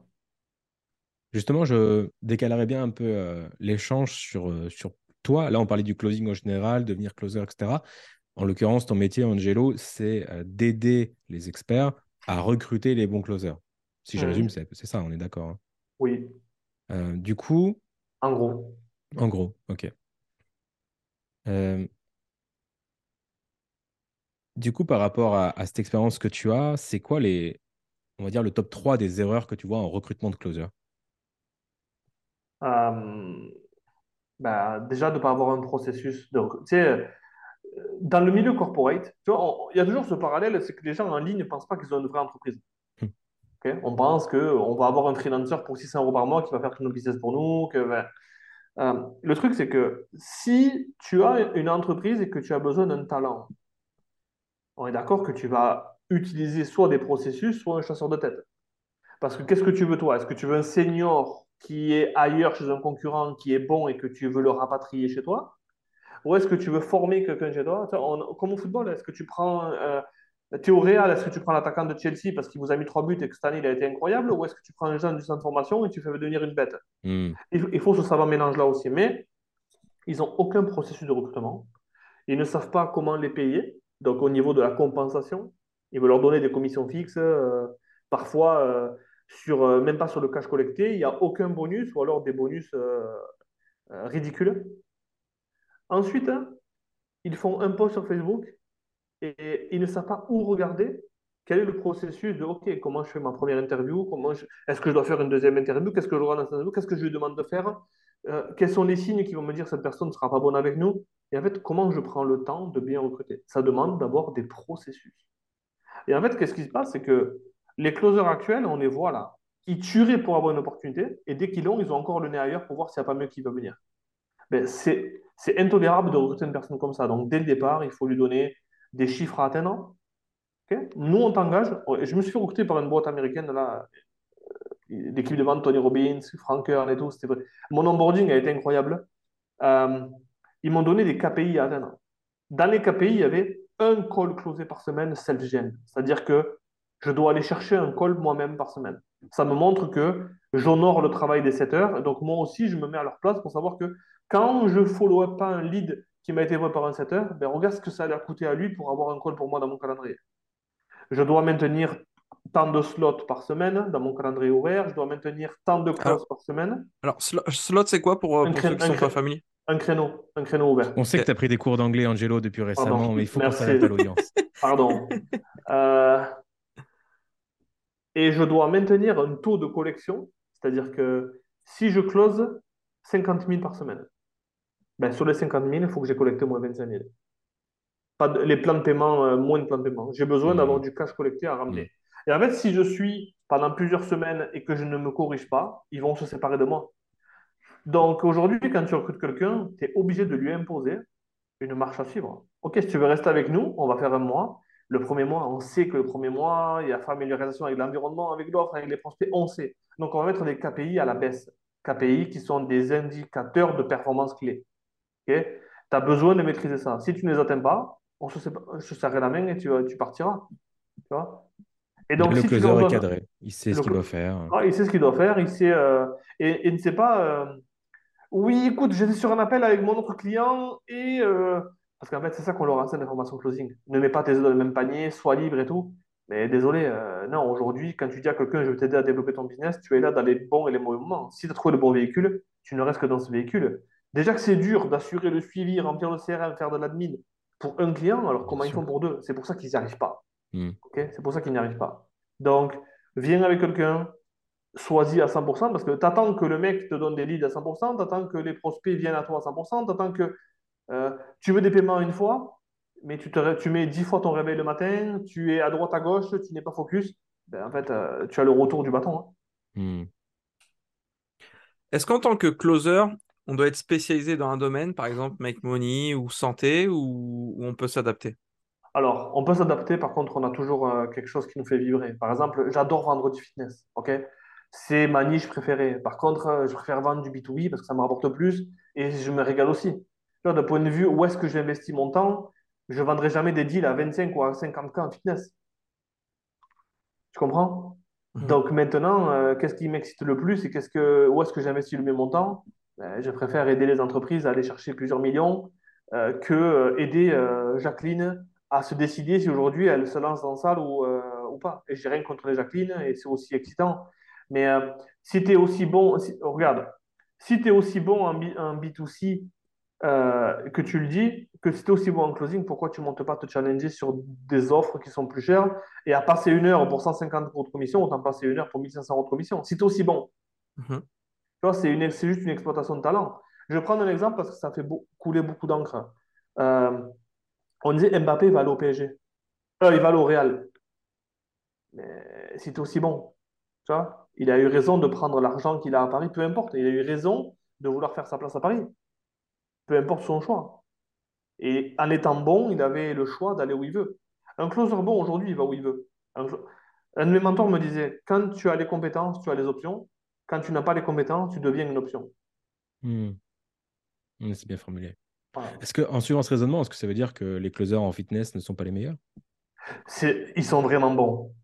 Justement, je décalerais bien un peu l'échange sur, sur toi. Là, on parlait du closing en général, devenir closer, etc. En l'occurrence, ton métier, Angelo, c'est euh, d'aider les experts à recruter les bons closers. Si je Mhm. résume, c'est c'est ça, on est d'accord. hein. Oui, Euh, du coup, en gros. en gros, ok. Euh, du coup, par rapport à, à cette expérience que tu as, c'est quoi les, on va dire, le top 3 des erreurs que tu vois en recrutement de closer? Euh, bah, déjà, de ne pas avoir un processus. Sais, euh, dans le milieu corporate, tu vois, on- il y a toujours ce parallèle, c'est que les gens en ligne ne pensent pas qu'ils ont une vraie entreprise. Hmm. on pense qu'on va avoir un freelancer pour 600 euros par mois qui va faire tout notre business pour nous. Que, ben, euh, le truc, c'est que si tu as une entreprise et que tu as besoin d'un talent, on est d'accord que tu vas utiliser soit des processus, soit un chasseur de tête. Parce que qu'est-ce que tu veux, toi? Est-ce que tu veux un senior qui est ailleurs chez un concurrent qui est bon et que tu veux le rapatrier chez toi? Ou est-ce que tu veux former quelqu'un chez toi? On- comme au football, est-ce que tu prends euh, Théo Real, est-ce que tu prends l'attaquant de Chelsea parce qu'il vous a mis trois buts et que cette année il a été incroyable? Ou est-ce que tu prends un jeune du centre de formation et tu fais devenir une bête? Hmm. Il, il faut ce savant mélange là aussi. Mais ils n'ont aucun processus de recrutement. Ils ne savent pas comment les payer. Donc, au niveau de la compensation, ils veulent leur donner des commissions fixes. euh, parfois, euh, sur, euh, même pas sur le cash collecté, il n'y a aucun bonus ou alors des bonus euh, euh, ridicules. Ensuite, ils font un post sur Facebook et ils ne savent pas où regarder. Quel est le processus de OK, comment je fais ma première interview? Comment Est-ce que je dois faire une deuxième interview? Qu'est-ce que je dois? Qu'est-ce que je lui demande de faire? Quels sont les signes qui vont me dire cette personne ne sera pas bonne avec nous? Et en fait, comment je prends le temps de bien recruter? Ça demande d'avoir des processus. Et en fait, qu'est-ce qui se passe? C'est que les closers actuels, on les voit là. Ils tueraient pour avoir une opportunité et dès qu'ils l'ont, ils ont encore le nez ailleurs pour voir s'il n'y a pas mieux qui va venir. Ben, c'est, intolérable de recruter une personne comme ça. Donc, dès le départ, il faut lui donner des chiffres à atteindre. Nous, on t'engage. Je me suis fait recruter par une boîte américaine, là, l'équipe de vente, Tony Robbins, Frank Kern et tout. Mon onboarding a été incroyable. Euh, ils m'ont donné des KPI à atteindre. Dans les KPI, il y avait un call closé par semaine self-gen. C'est-à-dire que je dois aller chercher un call moi-même par semaine. Ça me montre que j'honore le travail des 7 heures. Donc, moi aussi, je me mets à leur place pour savoir que quand je ne follow pas un lead qui m'a été envoyé par un 7 heures, ben, regarde ce que ça allait coûter à lui pour avoir un call pour moi dans mon calendrier. Je dois maintenir tant de slots par semaine dans mon calendrier ouvert. Je dois maintenir tant de Alors- par semaine. Alors, slo- slot, c'est quoi pour, euh, Un pour ceux qui un sont pas familiers? Un créneau, un créneau ouvert. On sait que tu as pris des cours d'anglais, Angelo, depuis récemment, Pardon. mais il faut qu'on s'adapte à l'audience. Pardon. Euh, et je dois maintenir un taux de collection, c'est-à-dire que si je close 50 000 par semaine, ben sur les 50 000, il faut que j'ai collecté au moins 25 000. Pas de- les plans de paiement, euh, moins de plans de paiement. J'ai besoin Mhm. d'avoir du cash collecté à ramener. Et en fait, si je suis pendant plusieurs semaines et que je ne me corrige pas, ils vont se séparer de moi. Donc aujourd'hui, quand tu recrutes quelqu'un, tu es obligé de lui imposer une marche à suivre. Ok, si tu veux rester avec nous, on va faire un mois. Le premier mois, on sait que le premier mois, il y a familiarisation avec l'environnement, avec l'offre, avec les prospects, on sait. Donc on va mettre des KPI à la baisse. KPI qui sont des indicateurs de performance clés. Ok? Tu as besoin de maîtriser ça. Si tu ne les atteins pas, on se, se serrer la main et tu, tu partiras. Tu vois? Et donc, le si closer est cadré. Il sait ce qu'il doit faire. ah, il sait ce qu'il doit faire, il sait, euh, et, et ne sait pas. euh, oui, écoute, j'étais sur un appel avec mon autre client et. euh, parce qu'en fait, c'est ça qu'on leur enseigne l'information closing. Ne mets pas tes œufs dans le même panier, sois libre et tout. Mais désolé, euh, non, aujourd'hui, quand tu dis à quelqu'un je vais t'aider à développer ton business, tu es là dans les bons et les mauvais moments. Si tu as trouvé le bon véhicule, tu ne restes que dans ce véhicule. Déjà que c'est dur d'assurer le suivi, remplir le CRM, faire de l'admin pour un client, alors comment ils font pour deux? C'est pour ça qu'ils n'y arrivent pas. Ok? C'est pour ça qu'ils n'y arrivent pas. Donc, viens avec quelqu'un, sois-y à 100% parce que tu attends que le mec te donne des leads à 100%, tu attends que les prospects viennent à toi à 100%, tu attends que euh, tu veux des paiements une fois, mais tu, te, tu mets 10 fois ton réveil le matin, tu es à droite, à gauche, tu n'es pas focus. Ben, en fait, euh, tu as le retour du bâton. hein. Hmm. Est-ce qu'en tant que closer, on doit être spécialisé dans un domaine, par exemple make money ou santé, ou, ou on peut s'adapter? Alors, on peut s'adapter, par contre, on a toujours euh, quelque chose qui nous fait vibrer. Par exemple, j'adore vendre du fitness, ok? C'est ma niche préférée. Par contre, je préfère vendre du B2B parce que ça me rapporte plus et je me régale aussi. D'un point de vue où est-ce que j'investis mon temps, je ne vendrai jamais des deals à 25 ou à 50K en fitness. Tu comprends? Mhm. Donc maintenant, euh, qu'est-ce qui m'excite le plus et qu'est-ce que, où est-ce que j'investis le mieux mon temps? Ben, je préfère aider les entreprises à aller chercher plusieurs millions euh, que euh, aider euh, Jacqueline à se décider si aujourd'hui elle se lance dans la salle ou, ou pas. Et j'ai rien contre les Jacqueline et c'est aussi excitant. Mais si tu es aussi bon, si- regarde, si tu es aussi bon en, B, en B2C euh, que tu le dis, que si tu es aussi bon en closing, pourquoi tu ne montes pas te challenger sur des offres qui sont plus chères et à passer une heure pour 150 euros de commission, autant passer une heure pour 1500 euros de commission. Si tu es aussi bon, Mhm. tu vois, c'est une, c'est juste une exploitation de talent. Je vais prendre un exemple parce que ça fait beau- couler beaucoup d'encre. Euh, on disait Mbappé va aller au PSG. Euh, il va aller au Real. Mais si tu es aussi bon, tu vois, il a eu raison de prendre l'argent qu'il a à Paris, peu importe. Il a eu raison de vouloir faire sa place à Paris, peu importe son choix. Et en étant bon, il avait le choix d'aller où il veut. Un closer bon, aujourd'hui, il va où il veut. Un, de mes mentors me disait, quand tu as les compétences, tu as les options. Quand tu n'as pas les compétences, tu deviens une option. Hmm. Hmm, C'est bien formulé. Voilà. Est-ce que, en suivant ce raisonnement, est-ce que ça veut dire que les closers en fitness ne sont pas les meilleurs? Ils sont vraiment bons.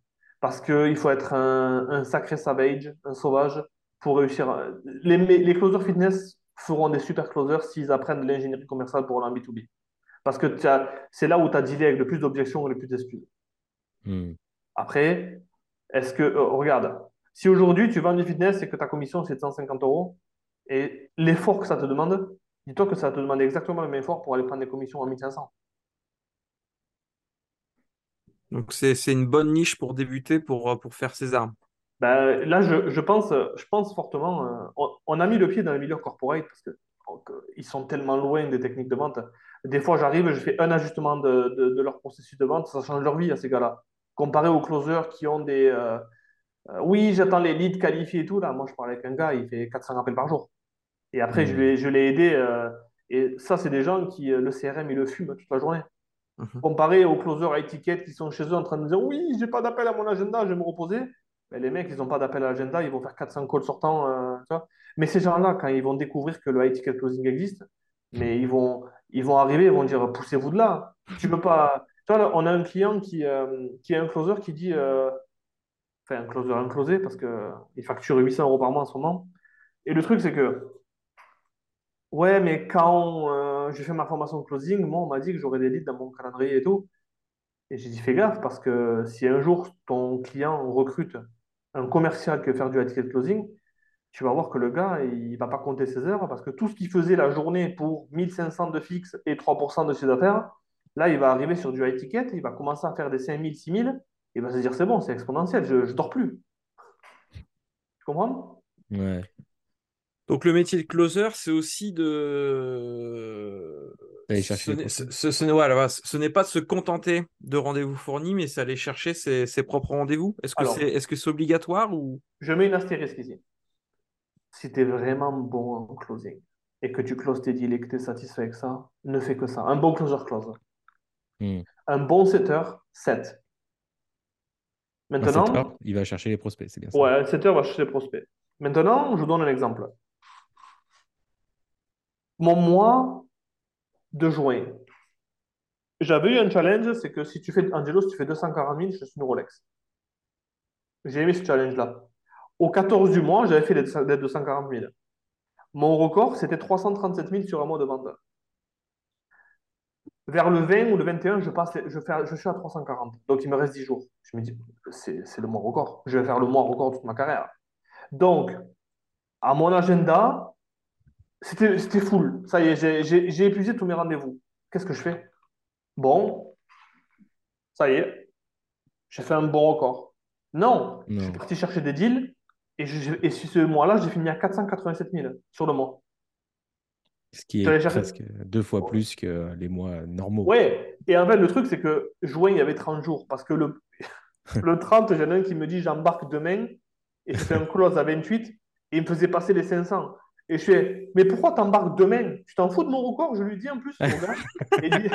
Parce qu'il faut être un, un sacré savage, un sauvage, pour réussir. à- Les, les closers fitness feront des super closers s'ils apprennent de l'ingénierie commerciale pour aller en B2B. Parce que c'est là où tu as dealé avec le plus d'objections et le plus d'excuses. Hmm. Après, est-ce que, euh, regarde, si aujourd'hui tu vends du fitness et que ta commission c'est de 150 euros, et l'effort que ça te demande, dis-toi que ça te demander exactement le même effort pour aller prendre des commissions à 1500. Donc c'est c'est une bonne niche pour débuter, pour, euh, pour faire ses armes. Ben, là, je, je pense, je pense fortement, euh, on, on a mis le pied dans le milieu corporate parce que donc, euh, sont tellement loin des techniques de vente. Des fois, j'arrive, je fais un ajustement de, de, de leur processus de vente, ça change leur vie à ces gars-là. Comparé aux closers qui ont des, euh, oui, j'attends les leads qualifiés et tout. Là, moi, je parle avec un gars, il fait 400 appels par jour. Et après, je Hmm. l'ai, je l'ai aidé. et ça, c'est des gens qui, le CRM, ils le fument toute la journée. Mhm. Comparé aux closers à étiquette qui sont chez eux en train de dire Oui, j'ai pas d'appel à mon agenda, je vais me reposer. Les mecs, ils n'ont pas d'appel à l'agenda, ils vont faire 400 calls sortants. euh. Mais ces gens-là, quand ils vont découvrir que le high ticket closing existe, mais ils vont, ils vont arriver, ils vont dire Poussez-vous de là. Tu peux pas. Tu vois, on a un client qui, euh, qui est un closer qui dit euh, Enfin, un closer, un closé, parce qu'il facture 800 euros par mois en ce moment. Et le truc, c'est que Ouais, mais quand j'ai fait ma formation de closing, moi, on m'a dit que j'aurais des leads dans mon calendrier et tout. Et j'ai dit, fais gaffe, parce que si un jour ton client recrute un commercial qui veut faire du ticket closing, tu vas voir que le gars, il va pas compter ses heures, parce que tout ce qu'il faisait la journée pour 1500 de fixe et 3% de ses affaires, là, il va arriver sur du high ticket, il va commencer à faire des 5000, 6000, il va se dire, c'est bon, c'est exponentiel, je, je dors plus. Tu comprends? Donc le métier de closer, c'est aussi de... D'aller chercher Ce ce- ce voilà, ce n'est pas de se contenter de rendez-vous fournis, mais c'est aller chercher ses, ses propres rendez-vous. Est-ce que c'est obligatoire ou... je mets une astérisque ici. Si tu es vraiment bon en closing et que tu closes tes deals et que tu es satisfait avec ça, ne fais que ça. Un bon closer close. Hmm. Un bon setter, set. Un Maintenant, setter, il va chercher les prospects, c'est bien ça. ouais, un setter va chercher les prospects. Maintenant, je vous donne un exemple. Mon mois de juin, j'avais eu un challenge, c'est que si tu fais, Angelo, si tu fais 240 000, je suis une Rolex. J'ai aimé ce challenge-là. Au 14 du mois, j'avais fait les 240 000. Mon record, c'était 337 000 sur un mois de vente. Vers le 20 ou le 21, je, passe, je, je suis à 340. Donc, il me reste 10 jours. Je me dis, c'est le mois record. Je vais faire le mois record toute ma carrière. Donc, à mon agenda, c'était c'était full. Ça y est, j'ai- j'ai j'ai épuisé tous mes rendez-vous. Qu'est-ce que je fais? Bon, ça y est, j'ai fait un bon record. Non, je suis parti chercher des deals et, je- et sur ce mois-là, j'ai fini à 487 000 sur le mois. Ce qui est presque deux fois plus que les mois normaux. Ouais, et en fait, le truc, c'est que juin, il y avait 30 jours. Parce que le, le 30, j'en ai un qui me dit j'embarque demain. Et je fais un close à 28. Et il me faisait passer les 500. Et je fais mais pourquoi t'embarques demain? Tu t'en fous de mon record? Je lui dis en plus. Et dit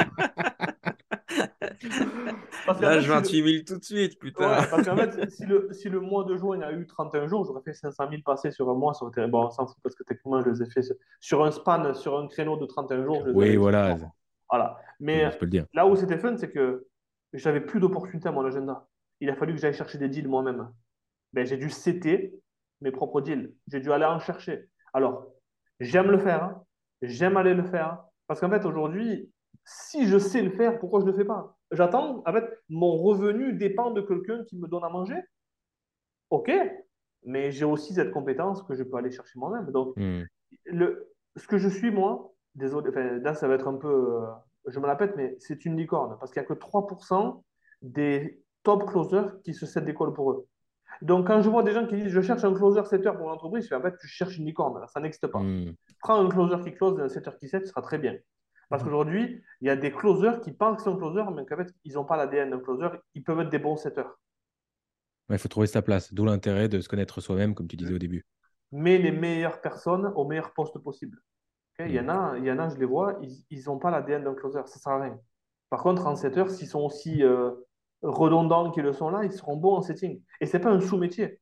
Parce Là, je si le- 28 000 tout de suite, putain. Ouais, parce qu'en fait, si le, si le mois de juin a eu 31 jours, j'aurais fait 500 000 passés sur un mois. Ça aurait été... Bon, on s'en fout parce que techniquement, je les ai fait sur- un span, sur un créneau de 31 jours. Je les Oui, voilà. Voilà. Mais Je peux le dire. là où c'était fun, c'est que j'avais plus d'opportunités à mon agenda. Il a fallu que j'aille chercher des deals moi-même. Ben, j'ai dû CT mes propres deals. J'ai dû aller en chercher. Alors, j'aime le faire. hein. J'aime aller le faire. Parce qu'en fait, aujourd'hui, si je sais le faire, pourquoi je ne le fais pas? J'attends. En fait, mon revenu dépend de quelqu'un qui me donne à manger. OK. Mais j'ai aussi cette compétence que je peux aller chercher moi-même. Donc, Hmm. le, ce que je suis, moi, désolé, enfin, là, ça va être un peu. euh, je me la pète, mais c'est une licorne. Parce qu'il n'y a que 3% des top closers qui se settent d'école pour eux. Donc, quand je vois des gens qui disent je cherche un closer setter pour l'entreprise, je fais en fait, tu cherches une licorne. Ça n'existe pas. Hmm. Prends un closer qui close et un setter qui set, ce sera très bien. Parce qu'aujourd'hui, il y a des closers qui pensent qu'ils sont closers, mais qu'en fait, ils n'ont pas l'ADN d'un closer. Ils peuvent être des bons setters. Ouais, Il faut trouver sa place. D'où l'intérêt de se connaître soi-même, comme tu disais au début. mais les meilleures personnes au meilleur poste possible. Il y en a, il y en a, je les vois, ils n'ont pas l'ADN d'un closer, ça sert à rien. Par contre, en setter, s'ils sont aussi euh, redondants qu'ils le sont là, ils seront bons en setting. Et c'est pas un sous-métier.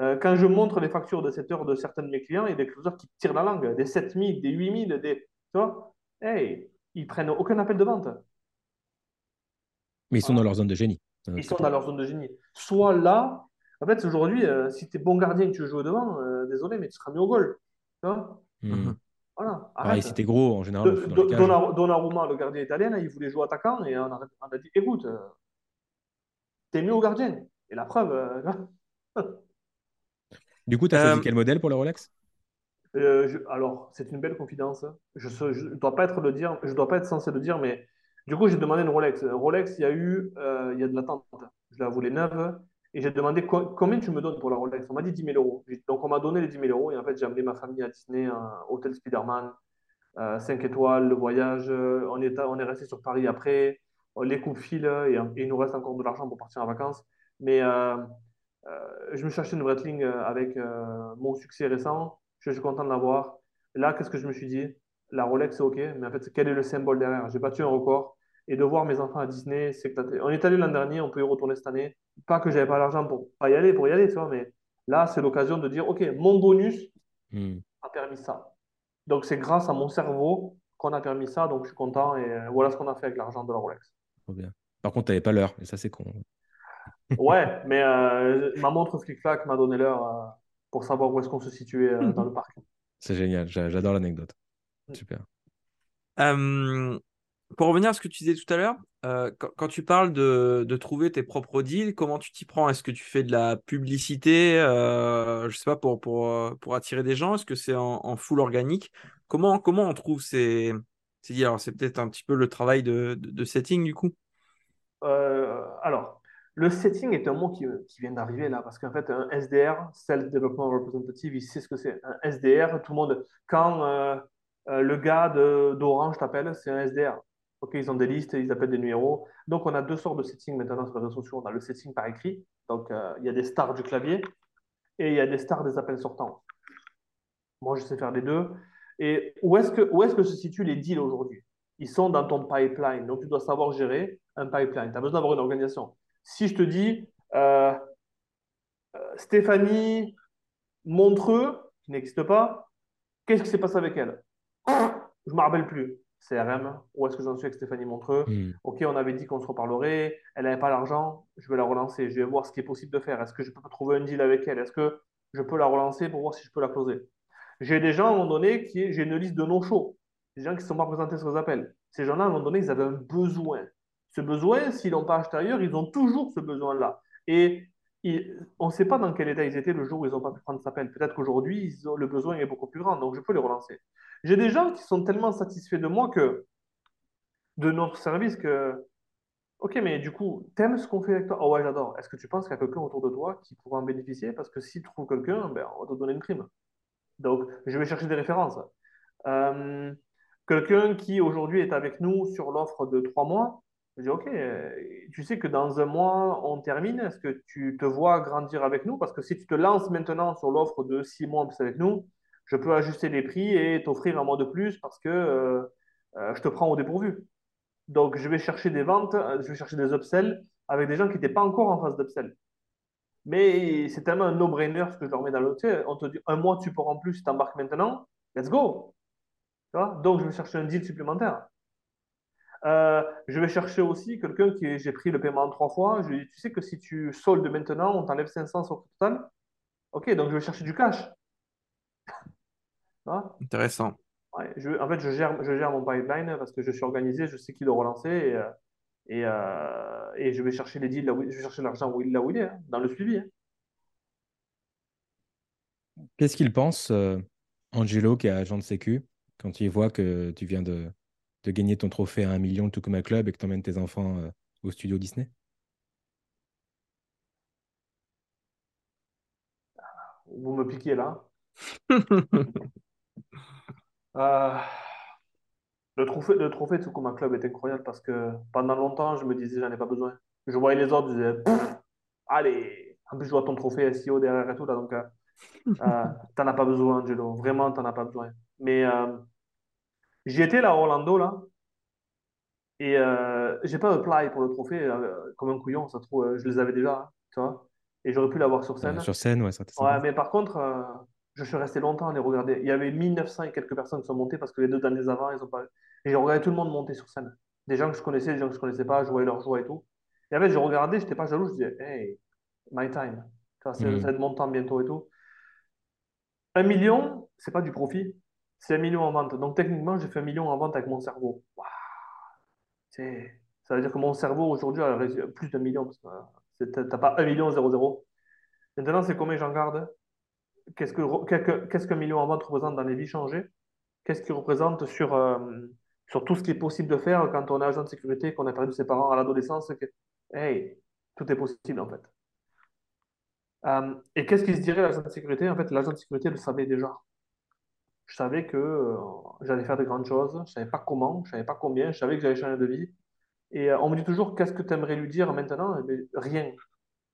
Euh, quand je montre les factures de setter de certains de mes clients, il y a des closers qui tirent la langue, des 7000, des 8000, des... Tu vois Hey, ils prennent aucun appel de vente. Mais ils sont dans leur zone de génie. d'un Ils sont dans leur zone de génie. Soit là, en fait, aujourd'hui, euh, si tu es bon gardien et que tu veux jouer devant, euh, désolé, mais tu seras mis au goal. Tu vois Hmm. Voilà, Pareil, si t'es gros, en général, on Do- le dans. Donnarumma, gardien italien, là, il voulait jouer attaquant et on a, on a dit écoute, euh, t'es mieux au gardien. Et la preuve, euh, Du coup, tu as choisi Euh, quel modèle pour le Rolex? Euh, je- alors, c'est une belle confidence. Je ne dois pas être le dire, je dois pas être censé le dire, mais du coup, j'ai demandé une Rolex. Rolex, il y a eu, euh, il y a de l'attente. Je la voulais neuve et j'ai demandé co- combien tu me donnes pour la Rolex? On m'a dit 10 000 euros. Donc, on m'a donné les 10 000 euros et en fait, j'ai amené ma famille à Disney, un hôtel Spiderman, 5 étoiles, le voyage. On est, on est resté sur Paris après. On les coupe fil et, et il nous reste encore de l'argent pour partir en vacances. Mais euh, euh, je me suis acheté une Breitling euh, avec euh, mon succès récent. Je suis content de l'avoir. Là, qu'est-ce que je me suis dit? La Rolex, c'est OK, mais en fait, quel est le symbole derrière? J'ai battu un record. Et de voir mes enfants à Disney, c'est. On est allé l'an dernier, on peut y retourner cette année. Pas que j'avais pas l'argent pour pas y aller, pour y aller, tu vois, mais là, c'est l'occasion de dire, OK, mon bonus Hmm. a permis ça. Donc, c'est grâce à mon cerveau qu'on a permis ça. Donc, je suis content. Et euh, voilà ce qu'on a fait avec l'argent de la Rolex. Trop bien. Par contre, tu n'avais pas l'heure, et ça, c'est con. Ouais, mais euh, ma montre flic-flac m'a donné l'heure euh, pour savoir où est-ce qu'on se situait euh, dans le parc. C'est génial, j'a- j'adore l'anecdote. Super. Euh, pour revenir à ce que tu disais tout à l'heure, euh, quand, quand tu parles de, de trouver tes propres deals, comment tu t'y prends? Est-ce que tu fais de la publicité, euh, je sais pas, pour, pour, pour attirer des gens? Est-ce que c'est en, en full organique? Comment, comment on trouve ces, deals? Alors, c'est peut-être un petit peu le travail de, setting du coup? Euh, alors, le setting est un mot qui, vient d'arriver là, parce qu'en fait, un SDR, Self Development Representative, il sait ce que c'est. Un SDR, tout le monde, quand euh, euh, le gars d'Orange t'appelle, c'est un SDR. Ok, ils ont des listes, ils appellent des numéros. Donc, on a deux sortes de setting maintenant sur les réseaux sociaux. On a le setting par écrit, donc il y a des stars du clavier, et il y a des stars des appels sortants. Moi, je sais faire les deux. Et où est-ce que, où est-ce que se situent les deals aujourd'hui? Ils sont dans ton pipeline. Donc, tu dois savoir gérer un pipeline. Tu as besoin d'avoir une organisation. Si je te dis euh, euh, Stéphanie Montreux, qui n'existe pas, qu'est-ce qui s'est passé avec elle? Je ne me rappelle plus. CRM, où est-ce que j'en suis avec Stéphanie Montreux? Hmm. Ok, on avait dit qu'on se reparlerait. Elle n'avait pas l'argent. Je vais la relancer. Je vais voir ce qui est possible de faire. Est-ce que je peux trouver un deal avec elle? Est-ce que je peux la relancer pour voir si je peux la closer? J'ai des gens à un moment donné qui j'ai une liste de non-shows. Des gens qui ne sont pas présentés sur les appels. Ces gens-là, à un moment donné, ils avaient un besoin. Ce besoin, s'ils n'ont pas acheté ailleurs, ils ont toujours ce besoin-là. Et on ne sait pas dans quel état ils étaient le jour où ils n'ont pas pu prendre cet appel. Peut-être qu'aujourd'hui, le besoin est beaucoup plus grand, donc je peux les relancer. J'ai des gens qui sont tellement satisfaits de moi que de notre service que Ok, mais du coup, t'aimes ce qu'on fait avec toi? Oh ouais, j'adore. Est-ce que tu penses qu'il y a quelqu'un autour de toi qui pourra en bénéficier? Parce que s'il trouve quelqu'un, ben, on va te donner une prime. Donc, je vais chercher des références. Euh, quelqu'un qui aujourd'hui est avec nous sur l'offre de trois mois, je dis, OK, euh, tu sais que dans un mois, on termine. Est-ce que tu te vois grandir avec nous? Parce que si tu te lances maintenant sur l'offre de six mois plus avec nous, je peux ajuster les prix et t'offrir un mois de plus parce que euh, je te prends au dépourvu. Donc, je vais chercher des ventes, je vais chercher des upsells avec des gens qui n'étaient pas encore en phase d'upsell. Mais c'est tellement un no-brainer ce que je leur mets dans le. On te dit un mois de support en plus, tu t'embarques maintenant, let's go. Tu vois? Donc, je vais chercher un deal supplémentaire. Euh, je vais chercher aussi quelqu'un qui j'ai pris le paiement en trois fois. Je lui dis, tu sais que si tu soldes maintenant, on t'enlève 500 sur le total. Ok, donc je vais chercher du cash. Intéressant. Ouais, je, en fait, je gère, je gère mon pipeline parce que je suis organisé, je sais qui le relancer et, euh, et, euh, et je vais chercher les deals là où, je vais chercher l'argent où il, là où il est, hein, dans le suivi. hein. Qu'est-ce qu'il pense, euh, Angelo, qui est agent de sécu, quand il voit que tu viens de, de gagner ton trophée à un million, tout comme un club, et que tu emmènes tes enfants euh, au studio Disney? Vous me piquez là. Le trophée, le trophée de Tsukuma Club est incroyable parce que pendant longtemps, je me disais, j'en ai pas besoin. Je voyais les autres, je disais, allez, en plus, je vois ton trophée SEO derrière et tout, là, donc euh, euh, t'en as pas besoin, Angelo. Vraiment, t'en as pas besoin. Mais euh, j'y étais là à Orlando, là, et euh, j'ai pas apply pour le trophée euh, comme un couillon, ça se trouve, euh, je les avais déjà, hein, tu vois, et j'aurais pu l'avoir sur Euh, scène. Sur scène, ouais, ça t'est Ouais, mais par contre, euh, je suis resté longtemps à les regarder. Il y avait 1900 et quelques personnes qui sont montées parce que les deux années avant, ils ont pas. Et j'ai regardé tout le monde monter sur scène. Des gens que je connaissais, des gens que je connaissais pas, je voyais leur joie et tout. Et en fait, je regardais, j'étais pas jaloux, je disais, hey, my time. C'est- ça Mhm. va être mon temps bientôt et tout. Un million, c'est pas du profit, c'est un million en vente. Donc techniquement, j'ai fait un million en vente avec mon cerveau. Waouh, c'est- ça veut dire que mon cerveau aujourd'hui a réussi- plus d'un million parce que euh, t'as pas un million zéro zéro. Maintenant, c'est combien j'en garde? Qu'est-ce que, qu'est-ce qu'un million en vente représente dans les vies changées? Qu'est-ce qu'il représente sur, euh, sur tout ce qui est possible de faire quand on est agent de sécurité, qu'on a perdu ses parents à l'adolescence? Hey, tout est possible en fait. Euh, et qu'est-ce qu'il se dirait l'agent de sécurité? En fait, l'agent de sécurité le savait déjà. Je savais que euh, j'allais faire de grandes choses. Je savais pas comment, je savais pas combien. Je savais que j'allais changer de vie. Et on me dit toujours, qu'est-ce que tu aimerais lui dire maintenant? Eh bien, rien.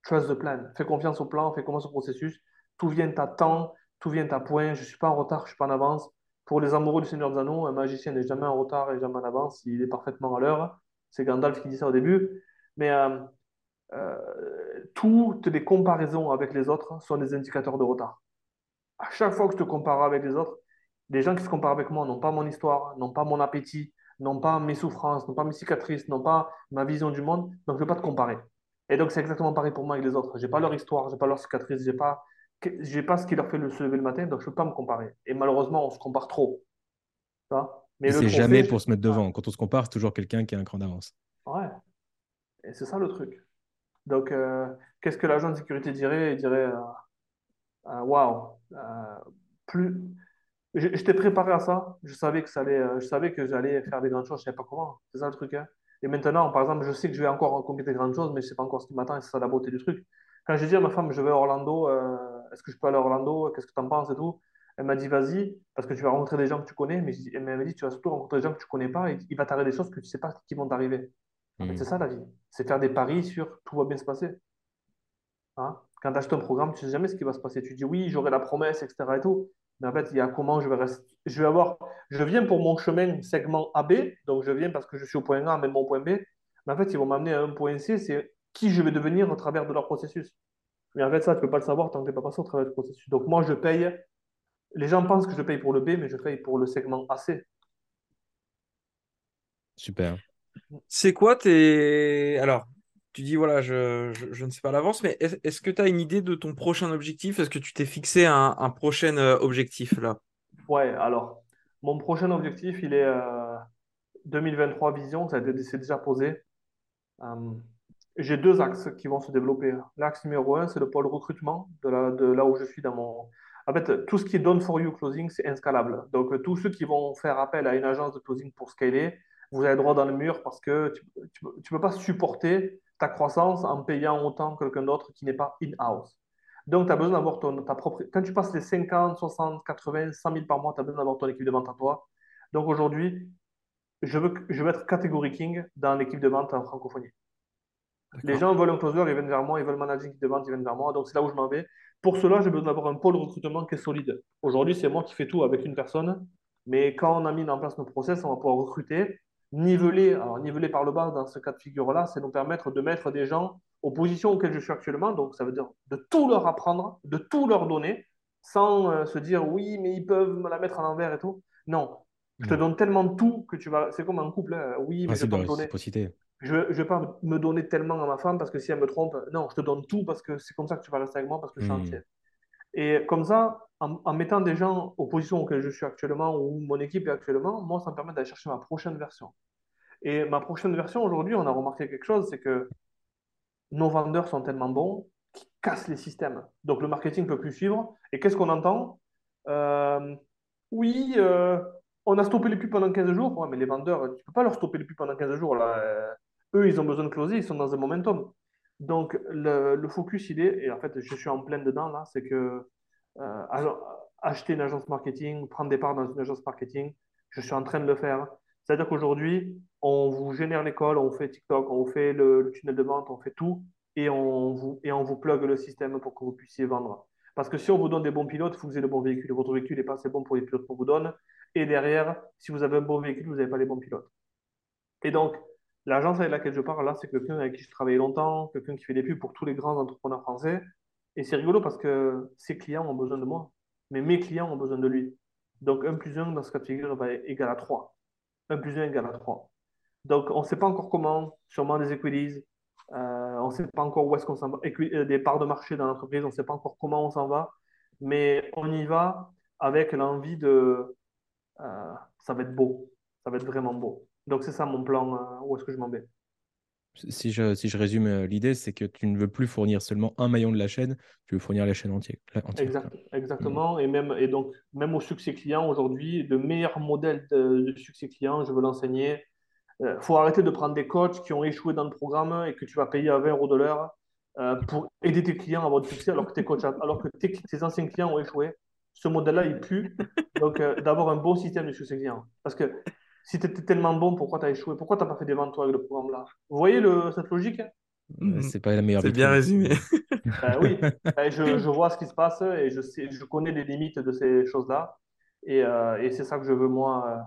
Trust the plan. Fais confiance au plan, fais confiance au processus. Tout vient à temps, tout vient à point. Je ne suis pas en retard, je ne suis pas en avance. Pour les amoureux du Seigneur des Anneaux, un magicien n'est jamais en retard et jamais en avance. Il est parfaitement à l'heure. C'est Gandalf qui dit ça au début. Mais euh, euh, toutes les comparaisons avec les autres sont des indicateurs de retard. À chaque fois que je te compare avec les autres, les gens qui se comparent avec moi n'ont pas mon histoire, n'ont pas mon appétit, n'ont pas mes souffrances, n'ont pas mes cicatrices, n'ont pas ma vision du monde. Donc, je ne vais pas te comparer. Et donc, c'est exactement pareil pour moi avec les autres. Je n'ai pas leur histoire, je n'ai pas leur cicatrice, je n'ai pas, j'ai pas ce qui leur fait le se lever le matin, donc je ne peux pas me comparer. Et malheureusement, on se compare trop. vois? Mais c'est jamais je- pour se mettre devant. Quand on se compare, c'est toujours quelqu'un qui a un cran d'avance. Ouais. Et c'est ça le truc. Donc, euh, qu'est-ce que l'agent de sécurité dirait? Il dirait, euh, euh, waouh, euh, plus. Je, je t'ai préparé à ça. Je savais que ça allait, je savais que j'allais faire des grandes choses. Je savais pas comment. C'est ça le truc. hein. Et maintenant, par exemple, je sais que je vais encore accomplir des grandes choses, mais je sais pas encore ce qui m'attend. Et c'est ça la beauté du truc. Quand j'ai dit à ma femme, je vais à Orlando, euh, est-ce que je peux aller à Orlando? Qu'est-ce que tu en penses et tout? Elle m'a dit, vas-y, parce que tu vas rencontrer des gens que tu connais. Mais elle m'a dit, tu vas surtout rencontrer des gens que tu connais pas et il va t'arriver des choses que tu sais pas qui vont t'arriver. Mhm. c'est ça la vie. C'est faire des paris sur tout va bien se passer. Hein? Quand tu achètes un programme, tu sais jamais ce qui va se passer. Tu dis oui, j'aurai la promesse, etc. et tout. Mais en fait, il y a comment je vais rester. Je vais avoir. Je viens pour mon chemin segment AB, donc je viens parce que je suis au point A, même mon point B. Mais en fait, ils vont m'amener à un point C, c'est qui je vais devenir au travers de leur processus. Mais en fait, ça, tu peux pas le savoir tant que tu n'es pas passé au travers du processus. Donc moi, je paye. Les gens pensent que je paye pour le B, mais je paye pour le segment AC. Super. C'est quoi tes. Alors, tu dis, voilà, je, je, je ne sais pas à l'avance, mais est- est-ce que tu as une idée de ton prochain objectif? Est-ce que tu t'es fixé un, un prochain euh, objectif là? Ouais, alors, mon prochain objectif, il est euh, 2023 vision, ça a été, c'est déjà posé. Euh, j'ai deux axes qui vont se développer. L'axe numéro un, c'est le pôle recrutement de, là où je suis dans mon. En fait, tout ce qui done for you closing, c'est inscalable. Donc, euh, tous ceux qui vont faire appel à une agence de closing pour scaler, vous avez droit dans le mur parce que tu ne peux pas supporter ta croissance en payant autant que quelqu'un d'autre qui n'est pas in-house. Donc, tu as besoin d'avoir ton, ta propre. Quand tu passes les 50, 60, 80, 100 000 par mois, tu as besoin d'avoir ton équipe de vente à toi. Donc, aujourd'hui, je veux, je veux être catégorie king dans l'équipe de vente en francophonie. Les gens veulent un closer, ils viennent vers moi, ils veulent manager une équipe de vente, ils viennent vers moi. Donc, c'est là où je m'en vais. Pour cela, j'ai besoin d'avoir un pôle recrutement qui est solide. Aujourd'hui, c'est moi qui fais tout avec une personne. Mais quand on a mis en place nos process, on va pouvoir recruter niveler, alors niveler par le bas dans ce cas de figure-là, c'est nous permettre de mettre des gens aux positions auxquelles je suis actuellement. Donc, ça veut dire de tout leur apprendre, de tout leur donner, sans euh, se dire oui, mais ils peuvent me la mettre à l'envers et tout. Non, je te donne tellement tout que tu vas. C'est comme un couple. hein. Oui, mais je Principe vais de pas me donner. Je ne vais pas me donner tellement à ma femme parce que si elle me trompe, non, je te donne tout parce que c'est comme ça que tu vas rester avec moi parce que je suis Mm. entier. Et comme ça, en, en mettant des gens aux positions auxquelles je suis actuellement ou mon équipe est actuellement, moi, ça me permet d'aller chercher ma prochaine version. Et ma prochaine version, aujourd'hui, on a remarqué quelque chose, c'est que nos vendeurs sont tellement bons qu'ils cassent les systèmes. Donc le marketing ne peut plus suivre. Et qu'est-ce qu'on entend? Euh, oui, euh, on a stoppé les pubs pendant 15 jours. Ouais, mais les vendeurs, tu ne peux pas leur stopper les pubs pendant 15 jours. Là. Eux, ils ont besoin de closer, ils sont dans un momentum. Donc le, focus, il est, et en fait, je suis en plein dedans, là, c'est que euh, acheter une agence marketing, prendre des parts dans une agence marketing, je suis en train de le faire. C'est-à-dire qu'aujourd'hui, on vous génère l'école, on fait TikTok, on fait le, tunnel de vente, on fait tout, et on vous, et on vous plug le système pour que vous puissiez vendre. Parce que si on vous donne des bons pilotes, vous ayez le bon véhicule. Votre véhicule n'est pas assez bon pour les pilotes qu'on vous donne. Et derrière, si vous avez un bon véhicule, vous n'avez pas les bons pilotes. Et donc, l'agence avec laquelle je parle là, c'est quelqu'un avec qui je travaille longtemps, quelqu'un qui fait des pubs pour tous les grands entrepreneurs français. Et c'est rigolo parce que ses clients ont besoin de moi, mais mes clients ont besoin de lui. Donc, 1 plus 1 dans ce cas de figure va égal à 3. 1 plus 1 égale à 3. Donc, on ne sait pas encore comment, sûrement des equities, euh, on ne sait pas encore où est-ce qu'on s'en va, euh, des parts de marché dans l'entreprise, on ne sait pas encore comment on s'en va, mais on y va avec l'envie de, euh, ça va être beau, ça va être vraiment beau. Donc, c'est ça mon plan, euh, où est-ce que je m'en vais. Si je, si je résume euh, l'idée, c'est que tu ne veux plus fournir seulement un maillon de la chaîne, tu veux fournir la chaîne entière. entière, Exact, exactement. Et, même, et donc, même au succès client, aujourd'hui, le meilleur modèle de, de succès client, je veux l'enseigner. Il faut arrêter de prendre des coachs qui ont échoué dans le programme et que tu vas payer à 20 euros de l'heure euh, pour aider tes clients à avoir du succès alors que tes, coachs, alors que tes, tes anciens clients ont échoué. Ce modèle-là, il pue. Donc, euh, d'avoir un bon système de succès client. Parce que si tu étais tellement bon, pourquoi tu as échoué? Pourquoi tu n'as pas fait des ventes toi avec le programme-là Vous voyez le, cette logique? Mhm. c'est pas la meilleure C'est bien résumé. Ben oui, Ben, je, je vois ce qui se passe et je sais, je connais les limites de ces choses-là. Et, euh, et c'est ça que je veux, moi.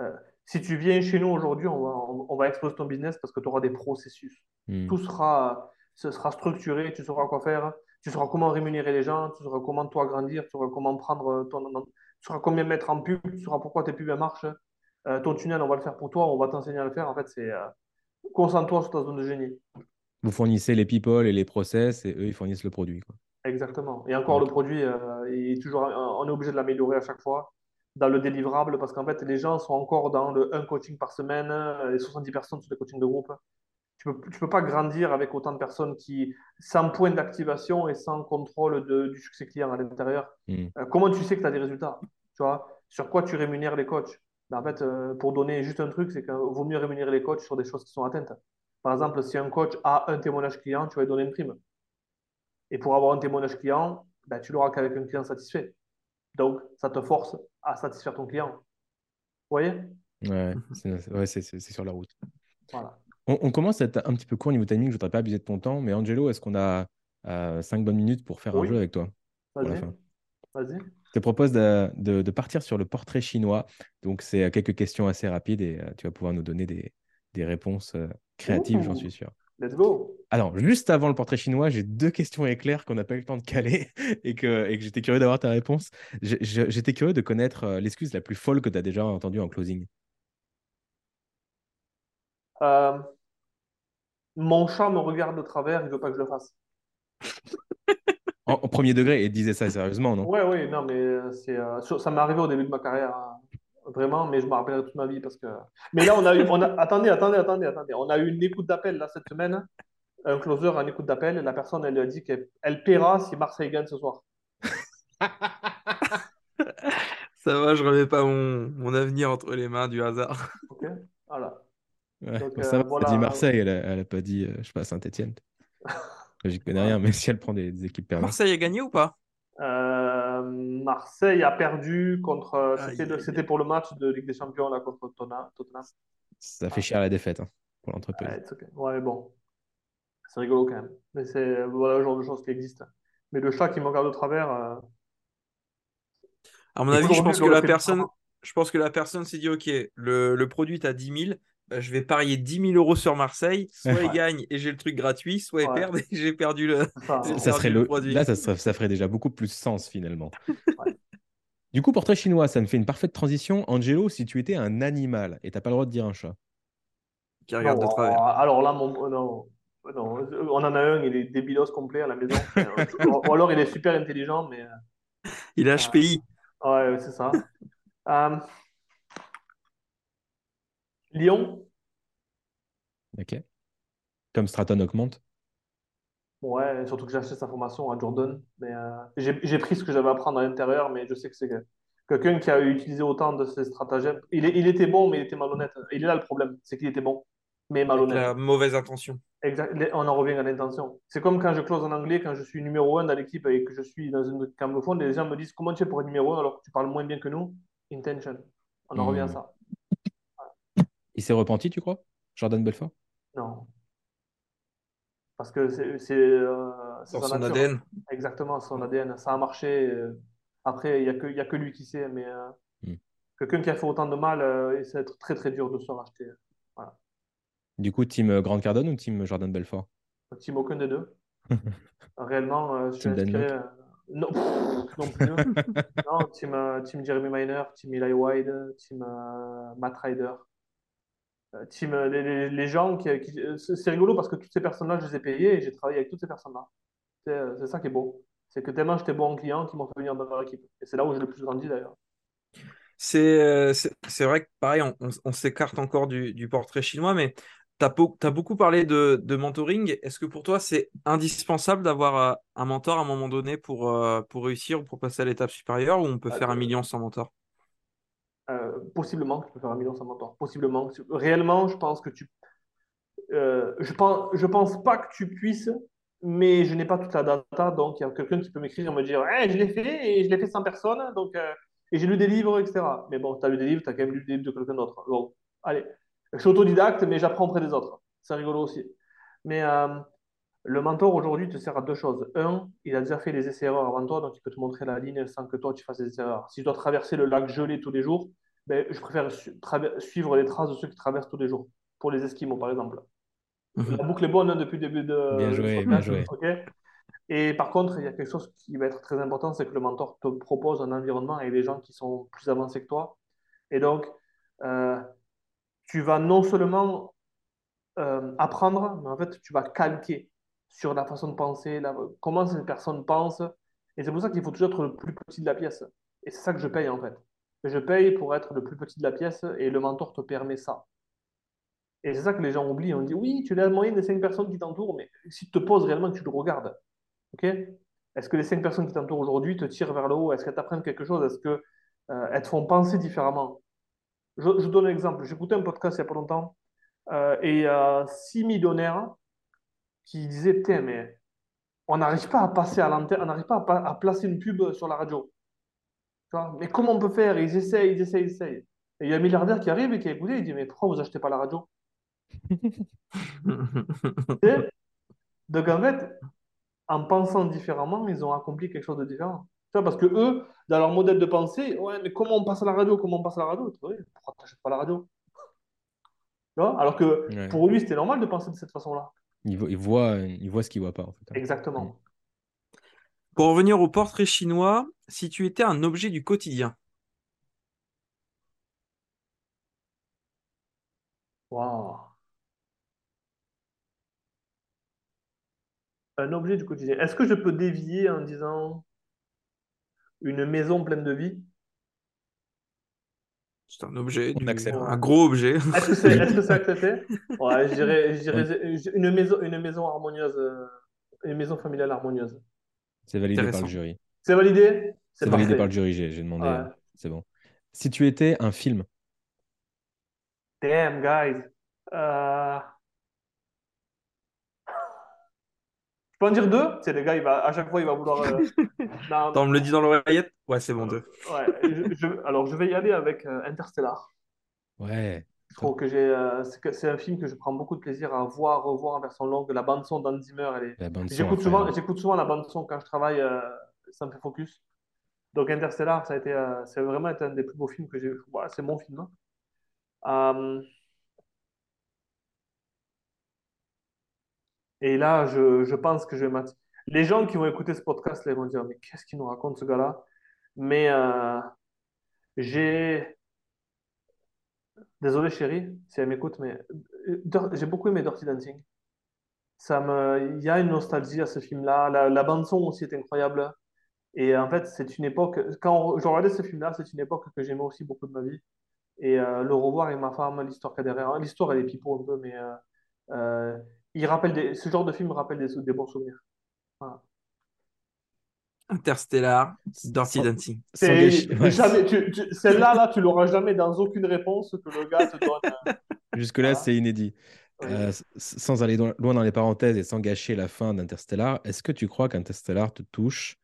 euh, euh, si tu viens chez nous aujourd'hui, on va, on, on va exploser ton business parce que tu auras des processus. Mm. Tout sera, ce sera structuré, tu sauras quoi faire, tu sauras comment rémunérer les gens, tu sauras comment toi grandir, tu sauras comment prendre ton, tu sauras combien mettre en pub, tu sauras pourquoi tes pubs marchent. Euh, ton tunnel, on va le faire pour toi, on va t'enseigner à le faire. En fait, c'est euh, concentre-toi sur ta zone de génie. Vous fournissez les people et les process et eux, ils fournissent le produit. Quoi. Exactement. Et encore, le produit, euh, est toujours, on est obligé de l'améliorer à chaque fois dans le délivrable parce qu'en fait, les gens sont encore dans le un coaching par semaine et 70 personnes sur des coachings de groupe. Tu peux, tu peux pas grandir avec autant de personnes qui, sans point d'activation et sans contrôle de, du succès client à l'intérieur. Mm. Euh, comment tu sais que tu as des résultats? Tu vois? Sur quoi tu rémunères les coachs? Ben, en fait, euh, pour donner juste un truc, c'est qu'il vaut mieux rémunérer les coachs sur des choses qui sont atteintes. Par exemple, si un coach a un témoignage client, tu vas lui donner une prime. Et pour avoir un témoignage client, ben, tu l'auras qu'avec un client satisfait. Donc, ça te force à satisfaire ton client. Vous voyez? Ouais, c'est ouais, sur la route. Voilà. On, on commence à être un petit peu court au niveau timing, je ne voudrais pas abuser de ton temps, mais Angelo, est-ce qu'on a 5 bonnes minutes pour faire un jeu avec toi? Pour la fin Vas-y. Je te propose de, de- de partir sur le portrait chinois. Donc, c'est euh, quelques questions assez rapides et euh, tu vas pouvoir nous donner des, des réponses euh, créatives, j'en suis sûr. Let's go. Alors, juste avant le portrait chinois, j'ai deux questions éclairs qu'on n'a pas eu le temps de caler et que, et que j'étais curieux d'avoir ta réponse. J'étais curieux de connaître l'excuse la plus folle que tu as déjà entendue en closing. Euh, mon chat me regarde de travers, il veut pas que je le fasse. En, en premier degré, et disait ça sérieusement, non? Ouais, oui, non, mais euh, c'est, euh, ça ça m'est arrivé au début de ma carrière, hein, vraiment, mais je me rappellerai toute ma vie parce que. Mais là, on a eu, on a, attendez, attendez, attendez, attendez, on a eu une écoute d'appel là cette semaine, un closer a une écoute d'appel, et la personne, elle lui a dit qu'elle elle paiera si Marseille gagne ce soir. Ça va, je remets pas mon, mon avenir entre les mains du hasard. Ok, voilà. Ouais, Donc, bon, euh, ça va, elle voilà. a dit Marseille, elle a, elle a pas dit, euh, je sais pas, Saint-Etienne. J'y connais rien, mais si elle prend des, des équipes perdues. Marseille a gagné ou pas? Euh, Marseille a perdu contre. euh, Aïe, C'était pour le match de Ligue des Champions là, contre Tottenham. Ça fait cher la défaite hein, pour l'entreprise. Ouais, it's okay. Ouais, mais bon, c'est rigolo quand même. Mais c'est voilà le genre de choses qui existent. Mais le chat qui me regarde de travers, euh, À mon avis, je pense je que la personne, je pense que la personne s'est dit, OK, le, le produit est à 10 000, euh, je vais parier 10 000 euros sur Marseille. Soit ils gagnent et j'ai le truc gratuit, soit ils perdent et j'ai perdu le. Ça, serait le... produit. Là, ça, serait- ça ferait déjà beaucoup plus sens finalement. Ouais. Du coup, portrait chinois, ça me fait une parfaite transition. Angelo, si tu étais un animal et t'as pas le droit de dire un chat. Qui regarde de travers. alors là, mon, euh, non, euh, non, on en a un, il est débilos complet à la maison. Ou alors il est super intelligent, mais euh, Il est HPI. ouais, c'est ça. Euh, Lyon, Ok. Comme Stratton augmente. ouais, surtout que j'ai acheté sa formation à Jordan. Mais euh, j'ai j'ai pris ce que j'avais à prendre à l'intérieur, mais je sais que c'est que- quelqu'un qui a utilisé autant de ses stratagèmes. Il, est- il était bon, mais il était malhonnête. Il est là le problème, c'est qu'il était bon, mais Avec malhonnête. la mauvaise intention. Exact. On en revient à l'intention. C'est comme quand je close en anglais, quand je suis numéro un dans l'équipe et que je suis dans une cambophone, les gens me disent comment tu fais pour être numéro un alors que tu parles moins bien que nous? Intention. On en Hmm. revient à ça. Il s'est repenti, tu crois Jordan Belfort? Non. Parce que c'est euh, son nature. ADN. Exactement, son ADN. Ça a marché. euh, Après, il n'y a que, y a que lui qui sait. Mais euh, Hmm. quelqu'un qui a fait autant de mal, euh, ça va être très très dur de se racheter. Du coup, team Grant Cardone ou team Jordan Belfort? Team aucun des deux. Réellement, euh, je suis Team Dan inspiré. euh, Non, pff, non plus. Non, team, team Jeremy Miner, team Eli Wide, team euh, Matt Ryder. Euh, team, euh, les, les- les gens qui. qui- euh, c'est rigolo parce que toutes ces personnes-là, je les ai payées et j'ai travaillé avec toutes ces personnes-là. C'est ça qui est beau. C'est que tellement j'étais bon en client qu'ils m'ont fait venir dans leur équipe. Et c'est là où j'ai le plus grandi d'ailleurs. C'est c'est vrai que pareil, on, on- on s'écarte encore du, du portrait chinois, mais tu as, beaucoup parlé de, de mentoring. Est-ce que pour toi, c'est indispensable d'avoir un mentor à un moment donné pour, pour réussir ou pour passer à l'étape supérieure ou on peut faire un million sans mentor? Euh, possiblement que tu peux faire un million sans mentor. Possiblement. Réellement, je pense que tu. euh, je pense, je pense pas que tu puisses, mais je n'ai pas toute la data. Donc, il y a quelqu'un qui peut m'écrire et me dire hey, Je l'ai fait et je l'ai fait sans personne. Donc, euh, et j'ai lu des livres, etc. Mais bon, tu as lu des livres, tu as quand même lu des livres de quelqu'un d'autre. Bon, allez. Je suis autodidacte, mais j'apprends auprès des autres. C'est rigolo aussi. Mais le mentor aujourd'hui te sert à deux choses. Un, il a déjà fait les essais-erreurs avant toi, donc il peut te montrer la ligne sans que toi tu fasses des erreurs. Si je dois traverser le lac gelé tous les jours, ben, je préfère su- suivre les traces de ceux qui traversent tous les jours. Pour les Esquimaux, par exemple. La boucle est bonne hein, depuis le début de. Bien joué, bien joué. Et par contre, il y a quelque chose qui va être très important, c'est que le mentor te propose un environnement avec des gens qui sont plus avancés que toi. Et donc, euh, tu vas non seulement euh, apprendre, mais en fait, tu vas calquer sur la façon de penser, la- comment cette personne pense. Et c'est pour ça qu'il faut toujours être le plus petit de la pièce. Et c'est ça que je paye, en fait. Je paye pour être le plus petit de la pièce et le mentor te permet ça. Et c'est ça que les gens oublient. On dit, oui, tu es la moyenne des cinq personnes qui t'entourent, mais si tu te poses réellement tu le regardes, ok? Est-ce que les cinq personnes qui t'entourent aujourd'hui te tirent vers le haut? Est-ce qu'elles t'apprennent quelque chose? Est-ce qu'elles elles te font penser différemment? Je, je donne un exemple. J'écoutais un podcast il n'y a pas longtemps euh, et a six millionnaires qui disaient Putain, mais on n'arrive pas à passer à l'antenne, on n'arrive pas à, placer une pub sur la radio. Tu vois mais comment on peut faire? Ils essayent, ils essayent, ils essayent. Et il y a un milliardaire qui arrive et qui a écouté, il dit Mais pourquoi vous achetez pas la radio? Donc en fait, en pensant différemment, ils ont accompli quelque chose de différent. Tu vois, parce que eux, dans leur modèle de pensée, ouais, mais comment on passe à la radio? Comment on passe à la radio? Pourquoi tu n'achètes pas la radio? Tu vois? Alors que Ouais. pour lui, c'était normal de penser de cette façon-là. Il, vo- il voit, il voit ce qu'il voit pas, en fait. hein. Exactement. Pour revenir au portrait chinois, si tu étais un objet du quotidien, Waouh. Un objet du quotidien. Est-ce que je peux dévier en disant une maison pleine de vie? C'est un objet, On du- accepte. un gros objet. Est-ce que c'est est-ce que c'est accepté Ouais, je dirais, je dirais une maison, une maison harmonieuse, euh, une maison familiale harmonieuse. C'est validé par le jury. C'est validé C'est validé par le jury, j'ai demandé. Ouais. C'est bon. Si tu étais un film, Damn, guys. Euh... Je peux en dire deux? C'est le gars, il va, à chaque fois, il va vouloir. euh, Non, Attends, on me le dit dans l'oreillette? Ouais, c'est bon, deux. ouais, je- je- alors, je vais y aller avec euh, Interstellar. ouais, Je trouve que j'ai, euh, c'est que- c'est un film que je prends beaucoup de plaisir à voir, revoir en version longue. La bande son d'Hans Zimmer, elle est. J'écoute souvent, j'écoute souvent la bande son quand je travaille, euh, ça me fait focus. Donc Interstellar, ça a été, euh, c'est vraiment été un des plus beaux films que j'ai. Ouais, c'est mon film. hein. Et là, je, je pense que je vais mat- Les gens qui vont écouter ce podcast, ils vont dire, mais qu'est-ce qu'il nous raconte ce gars-là? Mais euh, j'ai... Désolé chérie, si elle m'écoute, mais euh, j'ai beaucoup aimé Dirty Dancing. Ça me... Il y a une nostalgie à ce film-là. La, bande-son aussi est incroyable. Et en fait, c'est une époque... Quand je regardais ce film-là, c'est une époque que j'aimais aussi beaucoup de ma vie. Et euh, le revoir avec ma femme, l'histoire qu'il y a derrière. L'histoire, elle est pipeau un peu, mais il rappelle des... ce genre de film rappelle des, des bons souvenirs. Voilà. Interstellar, Dirty Sans- Dancing. celle-là, là, tu l'auras jamais dans aucune réponse que le gars te donne. euh, Jusque-là, Voilà. c'est inédit. oui. Euh, sans aller loin loin dans les parenthèses et sans gâcher la fin d'Interstellar, est-ce que tu crois qu'Interstellar te touche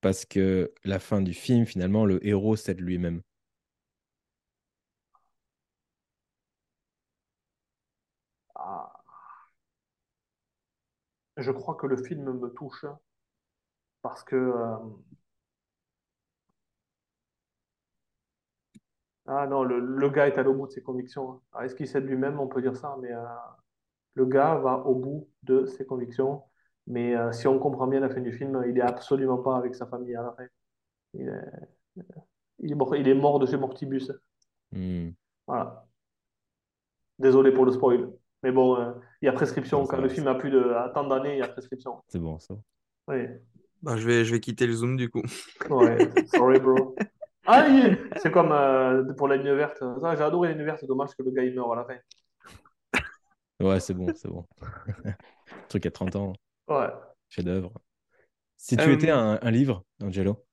parce que la fin du film, finalement, le héros cède lui-même? Ah, je crois que le film me touche parce que euh, ah non, le, le gars est allé au bout de ses convictions. hein. Est-ce qu'il sait de lui-même? On peut dire ça, mais euh, le gars va au bout de ses convictions. Mais euh, si on comprend bien la fin du film, il est absolument pas avec sa famille à la fin. Il est, il est mort, il est mort de chez Mortibus. Hmm. Voilà. Désolé pour le spoil. Mais bon, euh, il y a prescription. Quand le film a plus de à tant d'années, il y a prescription. C'est bon, ça. Oui. Bah, je, vais, je vais quitter le Zoom du coup. Ouais. Sorry, bro. Ah, il- c'est comme euh, pour la ligne verte. Ça, J'ai adoré la ligne verte. Dommage que le gars il meurt à la fin. Ouais, c'est bon, c'est bon. Truc à 30 ans, Ouais. chef-d'œuvre. Si tu Euh, étais un, un livre, Angelo,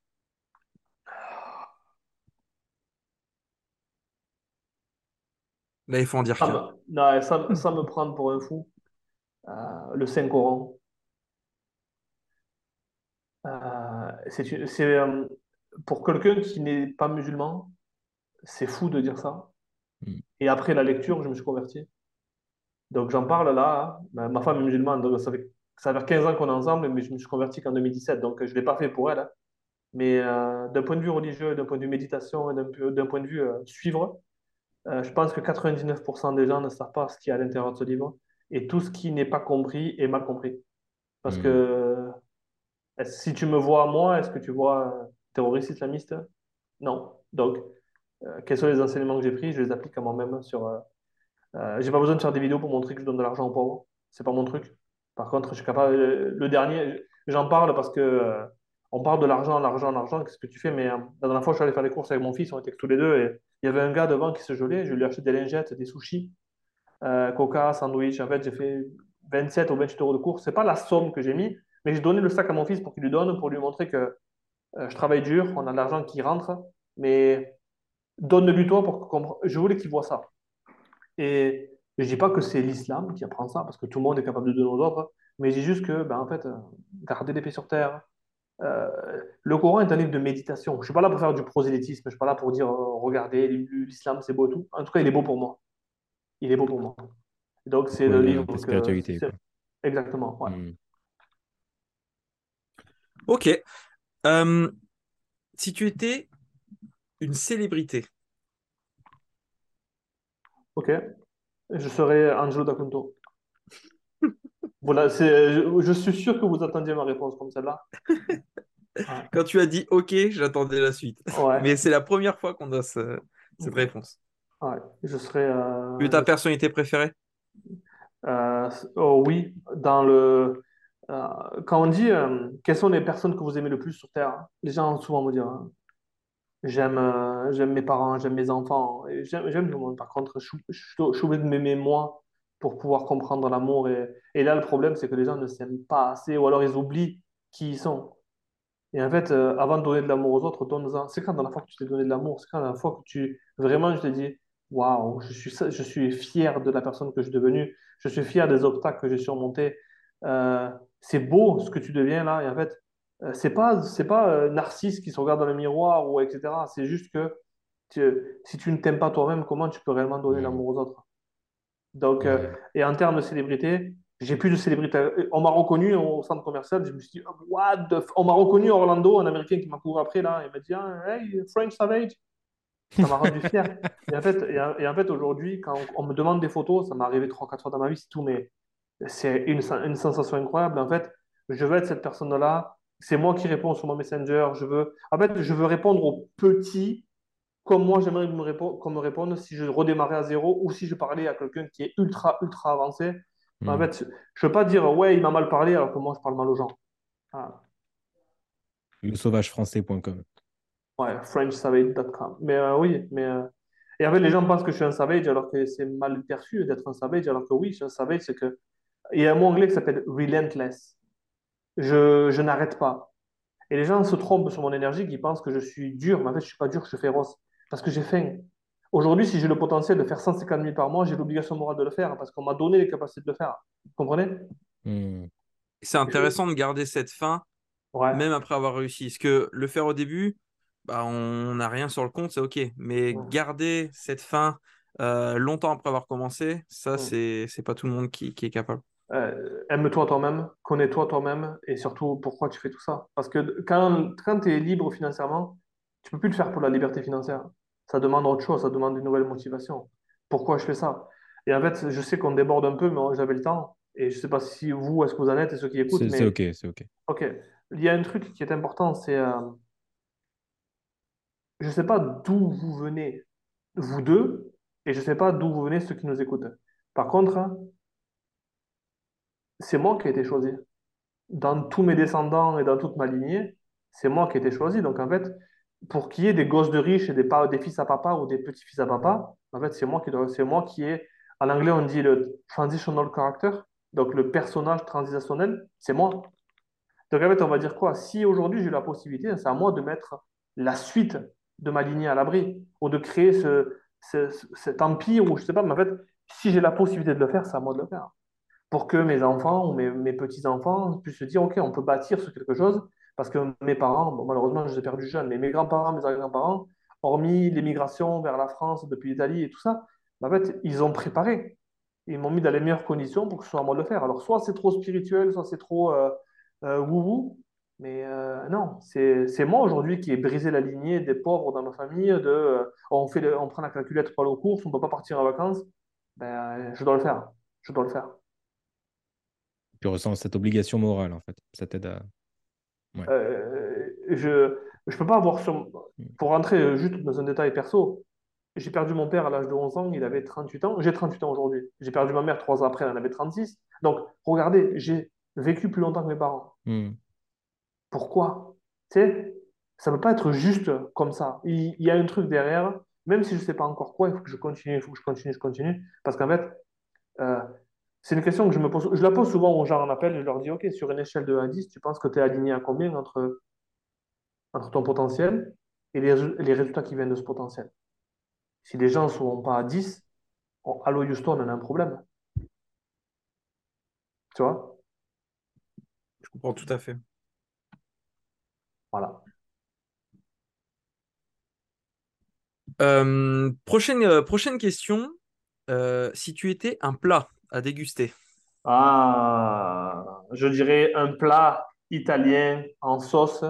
Là, il faut en dire Ça me, non, ça, ça me prend pour un fou. Euh, le Saint-Coran. Euh, c'est une- c'est, euh, pour quelqu'un qui n'est pas musulman, c'est fou de dire ça. Mm. Et après la lecture, je me suis converti. Donc j'en parle là. Ma, ma femme est musulmane, donc ça fait, ça fait 15 ans qu'on est ensemble, mais je me suis converti qu'en 2017, donc je ne l'ai pas fait pour elle. hein. Mais euh, d'un point de vue religieux, d'un point de vue méditation, et d'un point de vue euh, suivre, euh, je pense que 99% des gens ne savent pas ce qu'il y a à l'intérieur de ce livre. Et tout ce qui n'est pas compris est mal compris. Parce Mm. que euh, si tu me vois moi, est-ce que tu vois un terroriste islamiste? Non. Donc, euh, quels sont les enseignements que j'ai pris? Je les applique à moi-même sur, euh, euh, j'ai pas besoin de faire des vidéos pour montrer que je donne de l'argent aux pauvres. C'est pas mon truc. Par contre, je suis capable. euh, Le dernier, j'en parle parce que euh, on parle de l'argent, l'argent, l'argent. Qu'est-ce que tu fais? Mais euh, la dernière fois, je suis allé faire des courses avec mon fils. On était tous les deux et il y avait un gars devant qui se gelait. Je lui ai acheté des lingettes, des sushis, euh, coca, sandwich. En fait, j'ai fait 27 ou 28 euros de courses. C'est pas la somme que j'ai mis, mais j'ai donné le sac à mon fils pour qu'il lui donne, pour lui montrer que euh, je travaille dur. On a de l'argent qui rentre, mais donne-lui toi pour que je voulais qu'il voit ça. Et je dis pas que c'est l'islam qui apprend ça, parce que tout le monde est capable de donner aux autres, mais je dis juste que, ben, en fait, euh, garder les pieds sur terre. Euh, le Coran est un livre de méditation. Je suis pas là pour faire du prosélytisme, je suis pas là pour dire, euh, regardez, l'islam c'est beau et tout. En tout cas, il est beau pour moi. Il est beau pour moi. Donc, c'est Ouais, le livre la spiritualité. Exactement, ouais. Hmm. Ok. Euh, si tu étais une célébrité, Ok. Je serai Angelo D'Acunto. Voilà, c'est, je, je suis sûr que vous attendiez ma réponse comme celle-là. quand tu as dit ok, j'attendais la suite. Ouais, Mais c'est la première fois qu'on a ce- cette réponse. ouais. Je serai. euh, Tu ta personnalité préférée? Euh, oh oui, dans le euh, quand on dit euh, quelles sont les personnes que vous aimez le plus sur Terre, hein, les gens souvent me dire hein, j'aime j'aime mes parents, j'aime mes enfants, j'aime j'aime tout le monde. Par contre, je suis obligé de m'aimer moi pour pouvoir comprendre l'amour. Et, et là, le problème, c'est que les gens ne s'aiment pas assez, ou alors ils oublient qui ils sont. Et en fait, euh, avant de donner de l'amour aux autres, donne-en. C'est quand la dernière fois que tu t'es donné de l'amour, c'est quand la dernière fois que tu vraiment je t'ai dit waouh, je suis, je suis fier de la personne que je suis devenue, je suis fier des obstacles que j'ai surmontés. Euh, c'est beau ce que tu deviens là. Et en fait, euh, c'est pas, c'est pas euh, Narcisse qui se regarde dans le miroir ou etc. C'est juste que tu- si tu ne t'aimes pas toi-même, comment tu peux réellement donner Mhm. l'amour aux autres? Donc, euh, et en termes de célébrité, j'ai plus de célébrité. On m'a reconnu au centre commercial, je me suis dit, what the f- On m'a reconnu à Orlando, un Américain qui m'a couru après là, il m'a dit, Ah, hey, French Savage. Ça m'a rendu fier. Et en fait, et en, fait aujourd'hui, quand on, on me demande des photos, ça m'est arrivé trois, quatre fois dans ma vie, c'est tout, mais c'est une, une sensation incroyable. En fait, je veux être cette personne-là. C'est moi qui réponds sur mon Messenger. Je veux, en fait, je veux répondre aux petits comme moi j'aimerais qu'on me, réponde si je redémarrais à zéro ou si je parlais à quelqu'un qui est ultra, ultra avancé. En Hmm. fait, je veux pas dire ouais, il m'a mal parlé alors que moi je parle mal aux gens. Ah, Le sauvagefrançais.com. ouais, FrenchSavage.com. Mais euh, oui, mais. euh, Et en fait, les gens pensent que je suis un savage alors que c'est mal perçu d'être un savage, alors que oui, je suis un savage, c'est que. Il y a un mot anglais qui s'appelle relentless. Je, je n'arrête pas. Et les gens se trompent sur mon énergie, qui pensent que je suis dur, mais en fait, je suis pas dur, je suis féroce. Parce que j'ai faim. Aujourd'hui, si j'ai le potentiel de faire 150 000 par mois, j'ai l'obligation morale de le faire parce qu'on m'a donné les capacités de le faire. Vous comprenez? Hmm. C'est intéressant de garder cette fin, Ouais. même après avoir réussi. Parce que le faire au début, bah, on n'a rien sur le compte, c'est OK. Mais Ouais. garder cette fin euh, longtemps après avoir commencé, ça, Ouais. c'est c'est pas tout le monde qui, qui est capable. Euh, aime-toi toi-même, connais-toi toi-même et surtout pourquoi tu fais tout ça? Parce que quand, quand tu es libre financièrement, tu peux plus le faire pour la liberté financière. Ça demande autre chose, ça demande une nouvelle motivation. Pourquoi je fais ça? Et en fait, je sais qu'on déborde un peu, mais j'avais le temps. Et je sais pas si vous, est-ce que vous en êtes et ceux qui écoutent, C'est mais ok, c'est ok. ok. Il y a un truc qui est important, c'est euh, je sais pas d'où vous venez, vous deux, et je sais pas d'où vous venez ceux qui nous écoutent. Par contre, c'est moi qui ai été choisi. dans tous mes descendants et dans toute ma lignée, c'est moi qui ai été choisi. Donc, en fait, pour qu'il y ait des gosses de riches et des, des fils à papa ou des petits-fils à papa, en fait, c'est moi qui c'est moi qui ai, en anglais, on dit le transitional character, donc le personnage transitionnel, c'est moi. Donc, en fait, on va dire quoi? Si aujourd'hui j'ai la possibilité, c'est à moi de mettre la suite de ma lignée à l'abri ou de créer ce- cet empire ou je sais pas, mais en fait, si j'ai la possibilité de le faire, c'est à moi de le faire pour que mes enfants ou mes, mes petits-enfants puissent se dire, OK, on peut bâtir sur quelque chose, parce que mes parents, bon, malheureusement, je les ai perdus jeunes, mais mes grands-parents, mes arrière-grands-parents, hormis l'émigration vers la France depuis l'Italie et tout ça, en fait, ils ont préparé. Ils m'ont mis dans les meilleures conditions pour que ce soit à moi de le faire. Alors, soit c'est trop spirituel, soit c'est trop euh, euh, wou-wou, mais euh, non, c'est moi aujourd'hui qui ai brisé la lignée des pauvres dans ma famille, de euh, on fait on prend la calculette pour aller aux courses, on ne peut pas partir en vacances. Ben, je dois le faire. Je dois le faire. Tu ressens cette obligation morale, en fait. Ça t'aide à. Ouais. Euh, je je peux pas avoir sur... Pour rentrer juste dans un détail perso, j'ai perdu mon père à l'âge de 11 ans, il avait 38 ans. J'ai 38 ans aujourd'hui. J'ai perdu ma mère trois ans après, elle en avait 36. Donc, regardez, j'ai vécu plus longtemps que mes parents. Hmm. Pourquoi? Tu sais, ça ne peut pas être juste comme ça. Il, il y a un truc derrière, même si je ne sais pas encore quoi, il faut que je continue, il faut que je continue, je continue. Parce qu'en fait, euh, c'est une question que je me pose. Je la pose souvent aux gens en appel, je leur dis, OK, sur une échelle de 1 à 10, tu penses que tu es aligné à combien entre entre ton potentiel et les, résu- les résultats qui viennent de ce potentiel? Si les gens ne sont pas à 10, on- Allo Houston, on a un problème. Tu vois? Je comprends tout à fait. Voilà. Euh, prochaine, euh, prochaine question. Euh, si tu étais un plat à déguster, Ah, je dirais un plat italien en sauce.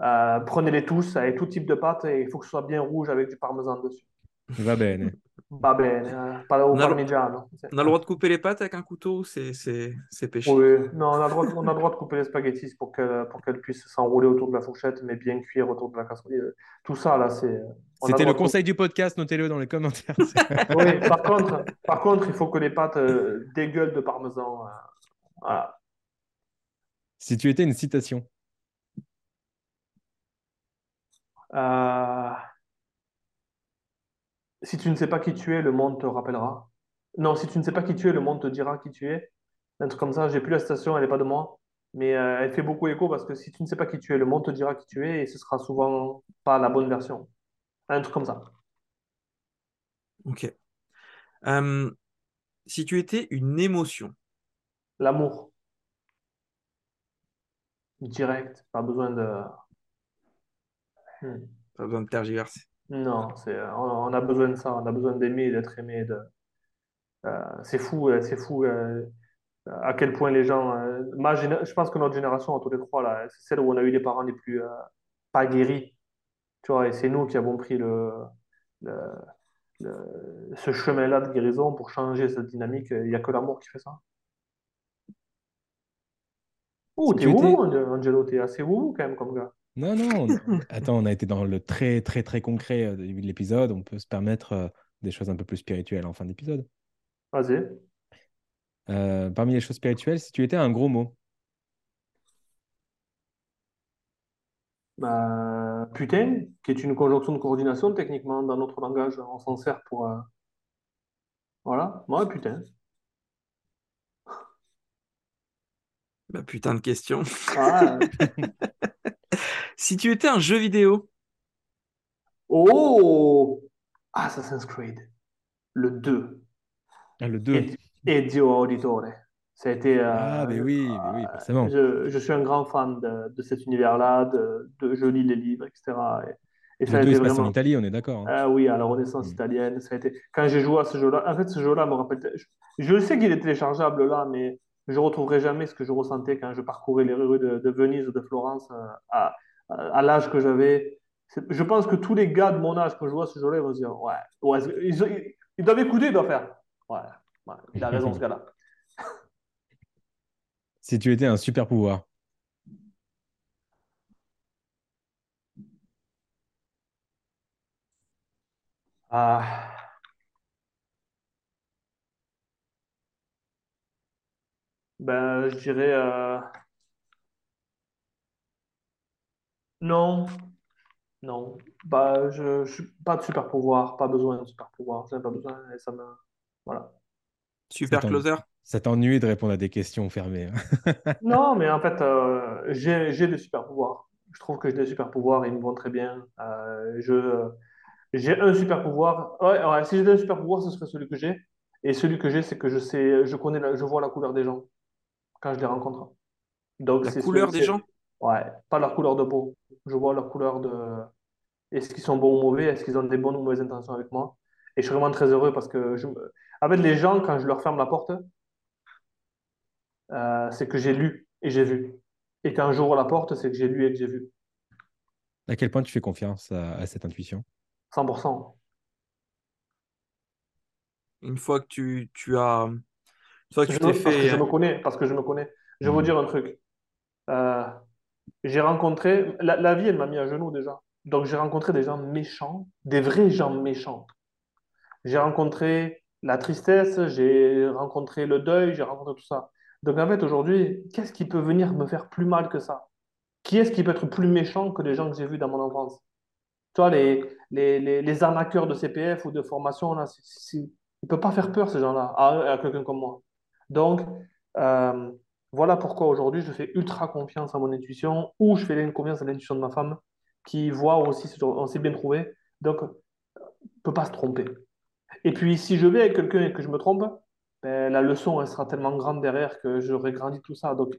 Euh, prenez-les tous avec tout type de pâtes et il faut que ce soit bien rouge avec du parmesan dessus. Va bene. Va bene, eh, pas au On a le- parmigiano. on a le droit de couper les pâtes avec un couteau ou c'est c'est- c'est péché? Oui, non, on a le droit, on a le droit de couper les spaghettis pour qu'elles pour qu'elles puissent s'enrouler autour de la fourchette, mais bien cuire autour de la casserole. Tout ça, là, c'est. C'était le de conseil du podcast, notez-le dans les commentaires. Oui, par contre, par contre, il faut que les pâtes euh, dégueulent de parmesan. euh, voilà. si tu étais une citation, Euh, si tu ne sais pas qui tu es, le monde te rappellera. Non, si tu ne sais pas qui tu es, le monde te dira qui tu es. Un truc comme ça, j'ai plus la citation, elle n'est pas de moi, mais euh, elle fait beaucoup écho parce que si tu ne sais pas qui tu es, le monde te dira qui tu es et ce sera souvent pas la bonne version. Un truc comme ça. Ok. Euh, si tu étais une émotion, L'amour. Direct, pas besoin de. Hmm. pas besoin de tergiverser. Non, c'est, on, on a besoin de ça, on a besoin d'aimer, d'être aimé. De, euh, c'est fou, euh, c'est fou euh, à quel point les gens. ma géné- je pense que notre génération, tous les trois, là, c'est celle où on a eu les parents les plus pas guéris. Tu vois, et c'est nous qui avons pris le, le- le- ce chemin-là de guérison pour changer cette dynamique. Il n'y a que l'amour qui fait ça. Oh, Si t'es tu étais... wouhou, Angelo, t'es assez wouhou quand même comme gars. Non, non, on- attends, on a été dans le très, très, très concret euh, début de l'épisode. On peut se permettre euh, des choses un peu plus spirituelles en fin d'épisode. Vas-y. Euh, parmi les choses spirituelles, si tu étais un gros mot, Bah, putain, qui est une conjonction de coordination, techniquement, dans notre langage, on s'en sert pour. euh, Voilà, moi, putain. Bah, putain de question. Ah, Si tu étais un jeu vidéo, oh! Assassin's Creed, le 2. Ah, le 2. Ed- Ezio Auditore. Ça a été. euh, Ah, mais oui, mais oui, forcément. je, je suis un grand fan de, de cet univers-là, de, de, je lis les livres, etc. Et, et ça Le 2, il été se passe en. Italie, on est d'accord. hein. Ah oui, à la Renaissance Mm. italienne, ça a été. Quand j'ai joué à ce jeu-là, en fait, ce jeu-là me rappelle. Je, je sais qu'il est téléchargeable là, mais je retrouverai jamais ce que je ressentais quand je parcourais les rues de, de Venise ou de Florence euh, à, à, à l'âge que j'avais. Je pense que tous les gars de mon âge, quand je vois ce jeu-là, ils vont se dire, ouais, ouais, ils, ils, ils doivent écouter, ils doivent faire. Ouais, ouais, il a raison ce gars-là. Si tu étais un super pouvoir, Ah, ben, je dirais euh, non, non. Bah, je, je pas de super pouvoir, pas besoin de super pouvoir, j'en ai pas besoin et ça me voilà. ça super t'en- closer. ça t'ennuie de répondre à des questions fermées. hein. Non, mais en fait, euh, j'ai j'ai des super pouvoirs. Je trouve que j'ai des super pouvoirs, ils me vont très bien. Euh, je j'ai un super pouvoir. Ouais, ouais, si j'avais un super pouvoir, ce serait celui que j'ai. Et celui que j'ai, c'est que je sais, je connais, la- je vois la couleur des gens quand je les rencontre. Donc La c'est couleur des gens? Ouais, pas leur couleur de peau. Je vois leur couleur de. Est-ce qu'ils sont bons ou mauvais? Est-ce qu'ils ont des bonnes ou mauvaises intentions avec moi? Et je suis vraiment très heureux parce que je... me- en fait, les gens, quand je leur ferme la porte, euh, c'est que j'ai lu et j'ai vu. Et quand j'ouvre la porte, c'est que j'ai lu et que j'ai vu. À quel point tu fais confiance à, à cette intuition? 100%. Une fois que tu, tu as. Une fois que Je tu parce que je me connais, parce que je me connais. Je vais vous Mhm. dire un truc. Euh, j'ai rencontré, la, la vie, elle m'a mis à genoux déjà. Donc j'ai rencontré des gens méchants, des vrais gens méchants. J'ai rencontré la tristesse, j'ai rencontré le deuil, j'ai rencontré tout ça. Donc en fait, aujourd'hui, qu'est-ce qui peut venir me faire plus mal que ça? Qui est-ce qui peut être plus méchant que les gens que j'ai vus dans mon enfance? Tu vois, les, les, les, les arnaqueurs de CPF ou de formation, là, ils ne peuvent pas faire peur, ces gens-là, à, à quelqu'un comme moi. Donc, euh, voilà pourquoi aujourd'hui, je fais ultra confiance à mon intuition ou je fais confiance à l'intuition de ma femme qui voit aussi, on s'est bien trouvé. Donc, ne peut pas se tromper. Et puis, si je vais avec quelqu'un et que je me trompe, ben, la leçon, elle sera tellement grande derrière que j'aurai grandi tout ça. Donc,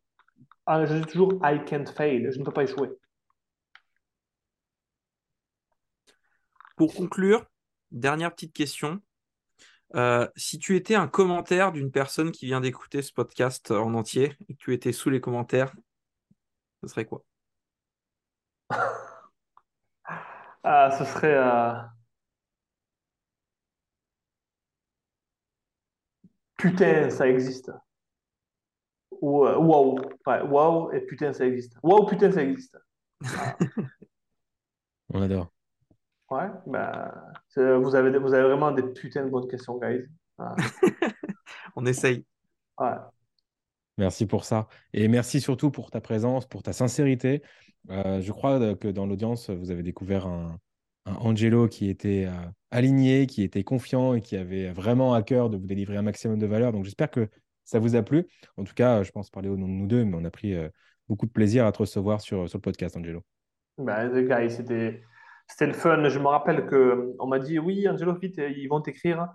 ah, je dis toujours, I can't fail, je ne peux pas échouer. Pour conclure, dernière petite question. Euh, si tu étais un commentaire d'une personne qui vient d'écouter ce podcast en entier et que tu étais sous les commentaires, ce serait quoi? Ah, ce serait. euh, Putain, ça existe. Ou euh, waouh. Ouais, waouh et putain, ça existe. Waouh, putain, ça existe. Ah, On adore. Ouais, c'est- vous avez, vous avez vraiment des putains de bonnes questions, guys. Ah, On essaye. ouais. Merci pour ça. Et merci surtout pour ta présence, pour ta sincérité. Euh, je crois que dans l'audience, vous avez découvert un, un Angelo qui était euh, aligné, qui était confiant et qui avait vraiment à cœur de vous délivrer un maximum de valeur. Donc j'espère que ça vous a plu. En tout cas, je pense parler au nom de nous deux, mais on a pris euh, beaucoup de plaisir à te recevoir sur, sur le podcast, Angelo. Ben, les gars, c'était, c'était le fun. Je me rappelle que on m'a dit, oui, Angelo, vite, ils vont t'écrire.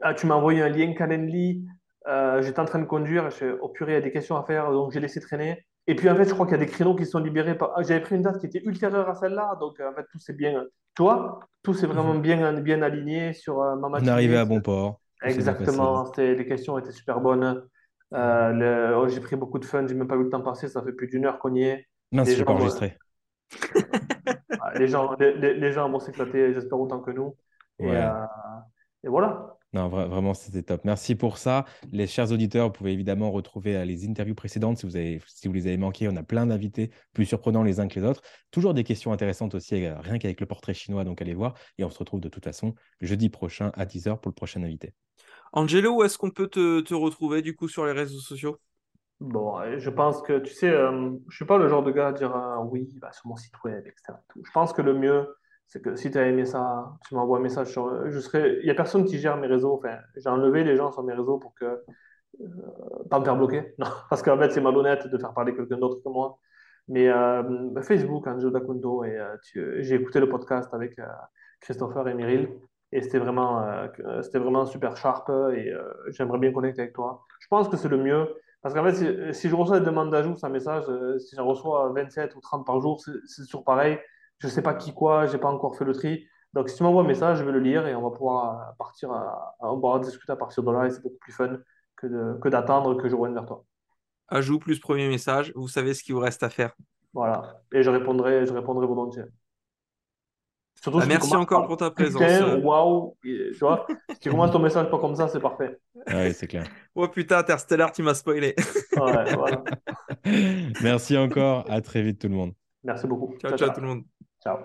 Ah, tu m'as envoyé un lien Calendly. Euh, j'étais en train de conduire. Je oh purée, il y a des questions à faire. Donc, j'ai laissé traîner. Et puis, en fait, je crois qu'il y a des créneaux qui sont libérés. Par... ah, J'avais pris une date qui était ultérieure à celle-là. Donc, en fait, tout s'est bien. Tu vois, tout s'est vraiment bien, bien aligné sur euh, ma On matinée. est arrivé à bon port. Exactement. les questions étaient super bonnes. Euh, le- oh, j'ai pris beaucoup de fun. J'ai même pas vu le temps passer. Ça fait plus d'une heure qu'on y est. Mince, Les j'ai pas enregistré. Les gens, les, gens vont s'éclater, j'espère autant que nous. Et, Ouais. euh, et voilà. Non, vraiment, c'était top. Merci pour ça. Les chers auditeurs, vous pouvez évidemment retrouver euh, les interviews précédentes si vous, avez, si vous les avez manquées. On a plein d'invités, plus surprenants les uns que les autres. Toujours des questions intéressantes aussi, euh, rien qu'avec le portrait chinois, donc allez voir. Et on se retrouve de toute façon jeudi prochain à 10h pour le prochain invité. Angelo, où est-ce qu'on peut te, retrouver du coup sur les réseaux sociaux? Bon, je pense que, tu sais, euh, je suis pas le genre de gars à dire oui, bah, sur mon site web, etc. Je pense que le mieux, c'est que si tu as aimé ça, tu m'envoies un message sur. Je serai... Il n'y a personne qui gère mes réseaux. Enfin, j'ai enlevé les gens sur mes réseaux pour que. Euh, pas me faire bloquer. Non, parce qu'en fait, c'est malhonnête de faire parler quelqu'un d'autre que moi. Mais euh, Facebook, Angelo Dacundo, et euh, j'ai écouté le podcast avec Christopher et Myril. Et c'était vraiment, c'était vraiment super sharp. Et j'aimerais bien connecter avec toi. Je pense que c'est le mieux. Parce qu'en fait, si, je reçois des demandes d'ajout sur un message, si j'en reçois 27 ou 30 par jour, c'est toujours pareil je sais pas qui quoi, j'ai pas encore fait le tri. Donc, si tu m'envoies un message, je vais le lire et on va pouvoir partir, à, on discuter à partir de là et c'est beaucoup plus fun que d'attendre que, je revienne vers toi. Ajout plus premier message, vous savez ce qu'il vous reste à faire. Voilà, et je répondrai, je répondrai volontiers. Surtout bah, merci encore pour ta présence. Waouh, tu vois, si tu commences ton message pas comme ça, c'est parfait. Oui, c'est clair. oh putain, Interstellar, tu m'as spoilé. ouais, voilà. Merci encore, à très vite tout le monde. Merci beaucoup. ciao, ciao tout le monde. Ciao.